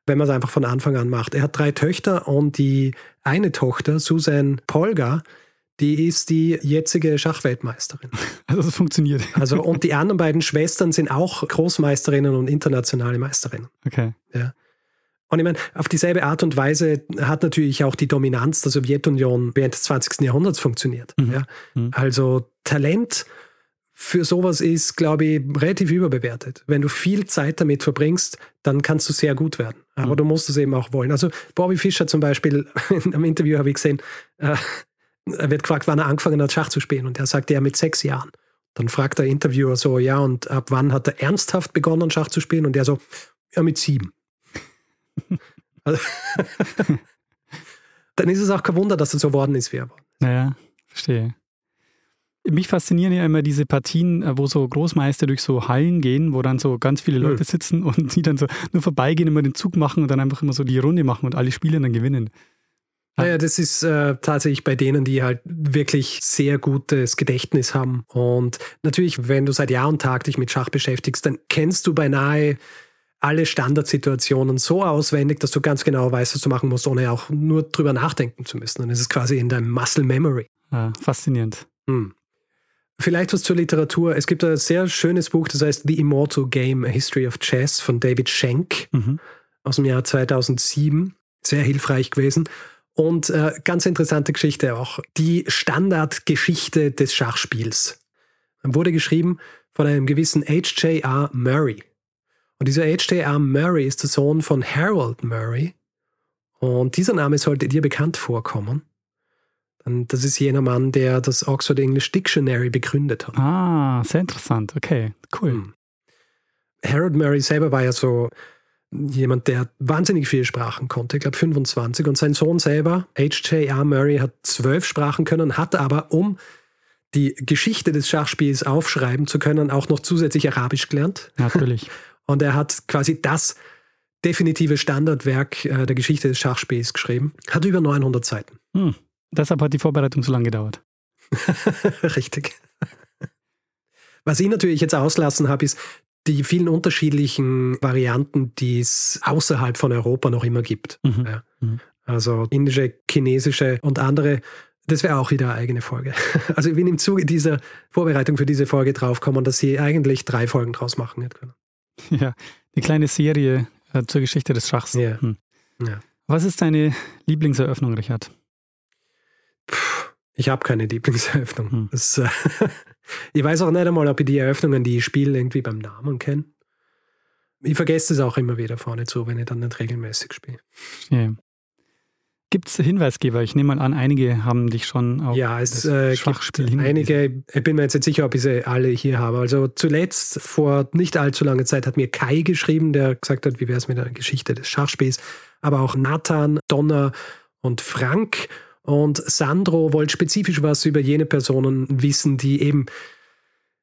wenn man es einfach von Anfang an macht. Er hat drei Töchter und die eine Tochter, Susan Polga, die ist die jetzige Schachweltmeisterin. *laughs* Also das funktioniert. Also und die *laughs* anderen beiden Schwestern sind auch Großmeisterinnen und internationale Meisterinnen. Okay. Ja. Und ich meine, auf dieselbe Art und Weise hat natürlich auch die Dominanz der Sowjetunion während des 20. Jahrhunderts funktioniert. Mhm. Ja. Mhm. Also Talent für sowas ist, glaube ich, relativ überbewertet. Wenn du viel Zeit damit verbringst, dann kannst du sehr gut werden. Aber mhm. du musst es eben auch wollen. Also Bobby Fischer zum Beispiel, *laughs* in einem Interview habe ich gesehen, äh, er wird gefragt, wann er angefangen hat, Schach zu spielen. Und er sagt, ja, mit sechs Jahren. Dann fragt der Interviewer so, ja, und ab wann hat er ernsthaft begonnen, Schach zu spielen? Und er so, ja, mit sieben. *laughs* also, *laughs* dann ist es auch kein Wunder, dass er so worden ist, wie er war. Naja, verstehe. Mich faszinieren ja immer diese Partien, äh, wo so Großmeister durch so Hallen gehen, wo dann so ganz viele Leute hm. sitzen und die dann so nur vorbeigehen, immer den Zug machen und dann einfach immer so die Runde machen und alle Spieler dann gewinnen. Naja, das ist äh, tatsächlich bei denen, die halt wirklich sehr gutes Gedächtnis haben. Und natürlich, wenn du seit Jahr und Tag dich mit Schach beschäftigst, dann kennst du beinahe alle Standardsituationen so auswendig, dass du ganz genau weißt, was du machen musst, ohne auch nur drüber nachdenken zu müssen. Und es ist quasi in deinem Muscle Memory. Ja, faszinierend. Hm. Vielleicht was zur Literatur. Es gibt ein sehr schönes Buch, das heißt The Immortal Game, A History of Chess von David Schenk mhm. aus dem Jahr 2007. Sehr hilfreich gewesen. Und äh, ganz interessante Geschichte auch. Die Standardgeschichte des Schachspiels. Wurde geschrieben von einem gewissen H.J.R. Murray. Und dieser H.J.R. Murray ist der Sohn von Harold Murray. Und dieser Name sollte dir bekannt vorkommen. Und das ist jener Mann, der das Oxford English Dictionary begründet hat. Ah, sehr interessant. Okay, cool. Hm. Harold Murray selber war ja so jemand, der wahnsinnig viele Sprachen konnte, ich glaube 25. Und sein Sohn selber, H.J.R. Murray, hat zwölf Sprachen können, hat aber, um die Geschichte des Schachspiels aufschreiben zu können, auch noch zusätzlich Arabisch gelernt. Natürlich. *laughs* Und er hat quasi das definitive Standardwerk äh, der Geschichte des Schachspiels geschrieben. Hat über 900 Seiten. Hm. Deshalb hat die Vorbereitung so lange gedauert. *laughs* Richtig. Was ich natürlich jetzt auslassen habe, ist die vielen unterschiedlichen Varianten, die es außerhalb von Europa noch immer gibt. Mhm. Ja. Mhm. Also indische, chinesische und andere. Das wäre auch wieder eine eigene Folge. *laughs* Also ich bin im Zuge dieser Vorbereitung für diese Folge draufgekommen, dass sie eigentlich drei Folgen draus machen hätte können. *laughs* Ja, die kleine Serie äh, zur Geschichte des Schachs. Ja. Hm. Ja. Was ist deine Lieblingseröffnung, Richard? Ich habe keine Lieblingseröffnung. Hm. Das, äh, *laughs* ich weiß auch nicht einmal, ob ich die Eröffnungen, die ich spiele, irgendwie beim Namen kenne. Ich vergesse es auch immer wieder vorne zu, wenn ich dann nicht regelmäßig spiele. Ja. Gibt es Hinweisgeber? Ich nehme mal an, einige haben dich schon auf Ja, es äh, Schachspiel gibt einige, ich bin mir jetzt nicht sicher, ob ich sie alle hier habe. Also zuletzt, vor nicht allzu langer Zeit, hat mir Kai geschrieben, der gesagt hat, wie wäre es mit der Geschichte des Schachspiels. Aber auch Nathan, Donner und Frank. Und Sandro wollte spezifisch was über jene Personen wissen, die eben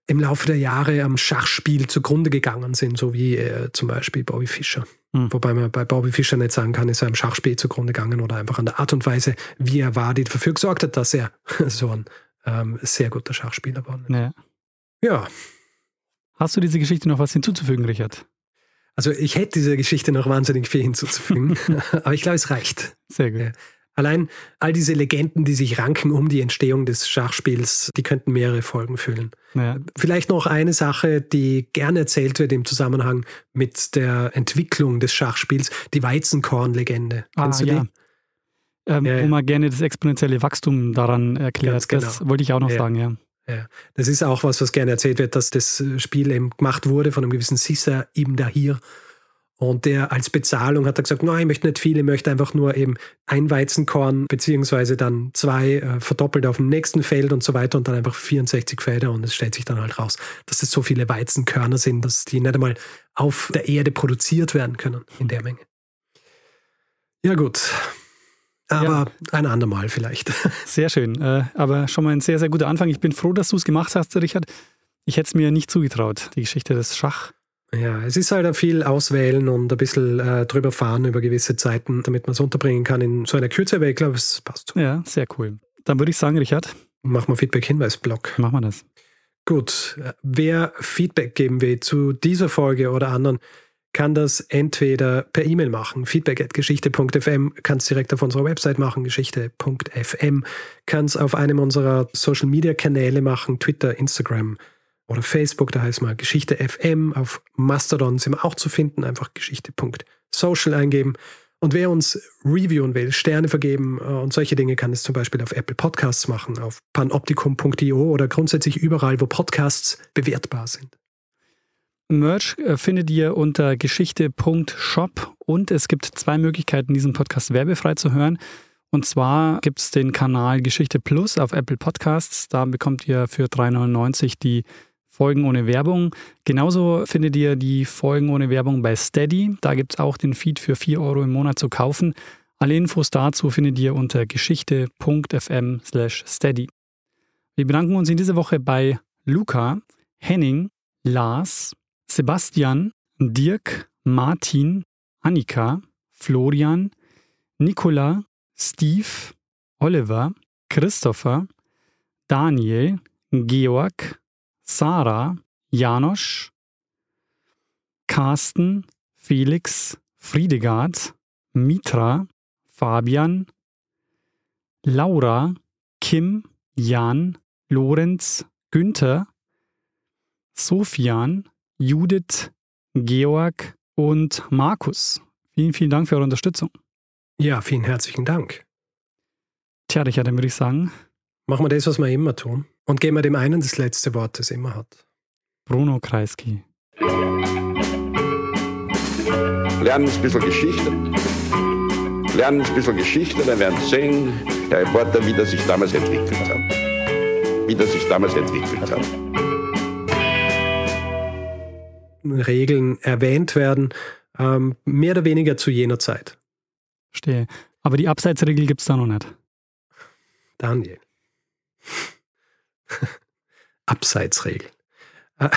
im Laufe der Jahre am Schachspiel zugrunde gegangen sind, so wie äh, zum Beispiel Bobby Fischer. Hm. Wobei man bei Bobby Fischer nicht sagen kann, ist er am Schachspiel zugrunde gegangen oder einfach an der Art und Weise, wie er war, die dafür gesorgt hat, dass er *laughs* so ein ähm, sehr guter Schachspieler war. Ja. Ja, Hast du diese Geschichte noch was hinzuzufügen, Richard? also ich hätte dieser Geschichte noch wahnsinnig viel hinzuzufügen, *laughs* *laughs* aber ich glaube, es reicht. Sehr gut. Ja. Allein all diese Legenden, die sich ranken um die Entstehung des Schachspiels, die könnten mehrere Folgen füllen. Ja. Vielleicht noch eine Sache, die gerne erzählt wird im Zusammenhang mit der Entwicklung des Schachspiels, die Weizenkorn-Legende. Ah, ja. Ähm, Ja, ja. Wo man gerne das exponentielle Wachstum daran erklärt. Ganz Das genau. wollte ich auch noch sagen, ja. Ja, das ist auch was, was gerne erzählt wird, dass das Spiel eben gemacht wurde von einem gewissen Sissa Ibn Dahir. Und der als Bezahlung hat er gesagt, nein, ich möchte nicht viel, ich möchte einfach nur eben ein Weizenkorn, beziehungsweise dann zwei äh, verdoppelt auf dem nächsten Feld und so weiter und dann einfach 64 Felder. Und es stellt sich dann halt raus, dass es so viele Weizenkörner sind, dass die nicht einmal auf der Erde produziert werden können in der Menge. Ja, gut. Aber ein andermal vielleicht. *laughs* Sehr schön. Äh, aber schon mal ein sehr, sehr guter Anfang. Ich bin froh, dass du es gemacht hast, Richard. Ich hätte es mir nicht zugetraut, die Geschichte des Schach. Ja, es ist halt viel auswählen und ein bisschen äh, drüber fahren über gewisse Zeiten, damit man es unterbringen kann in so einer Kürze, aber ich glaube, es passt. Ja, sehr cool. Dann würde ich sagen, Richard, Machen wir Feedback-Hinweis-Block. machen wir das. Gut, wer Feedback geben will zu dieser Folge oder anderen, kann das entweder per E-Mail machen, feedback.geschichte.fm, kann es direkt auf unserer Website machen, geschichte.fm, kann es auf einem unserer Social-Media-Kanäle machen, Twitter, Instagram oder Facebook, da heißt mal Geschichte FM, auf Mastodon sind wir auch zu finden, einfach geschichte.social eingeben. Und wer uns reviewen will, Sterne vergeben äh, und solche Dinge, kann es zum Beispiel auf Apple Podcasts machen, auf panoptikum.io oder grundsätzlich überall, wo Podcasts bewertbar sind. Merch äh, findet ihr unter geschichte.shop und es gibt zwei Möglichkeiten, diesen Podcast werbefrei zu hören. Und zwar gibt es den Kanal Geschichte Plus auf Apple Podcasts. Da bekommt ihr für 3,99 die Folgen ohne Werbung. Genauso findet ihr die Folgen ohne Werbung bei Steady. Da gibt es auch den Feed für 4 Euro im Monat zu kaufen. Alle Infos dazu findet ihr unter geschichte.fm steady. Wir bedanken uns in dieser Woche bei Luca, Henning, Lars, Sebastian, Dirk, Martin, Annika, Florian, Nicola, Steve, Oliver, Christopher, Daniel, Georg, Sarah, Janosch, Carsten, Felix, Friedegard, Mitra, Fabian, Laura, Kim, Jan, Lorenz, Günther, Sofian, Judith, Georg und Markus. Vielen, vielen Dank für eure Unterstützung. Ja, vielen herzlichen Dank. Tja, Richard, dann würde ich sagen, Machen wir das, was wir immer tun. Und geben wir dem einen das letzte Wort, das er immer hat. Bruno Kreisky. Lernen ein bisschen Geschichte. Lernen ein bisschen Geschichte, dann werden Sie sehen, der Reporter, wie das sich damals entwickelt hat. Wie das sich damals entwickelt hat. Regeln erwähnt werden, ähm, mehr oder weniger zu jener Zeit. Verstehe. Aber die Abseitsregel gibt es da noch nicht. Daniel. *laughs* Abseitsregel. Äh,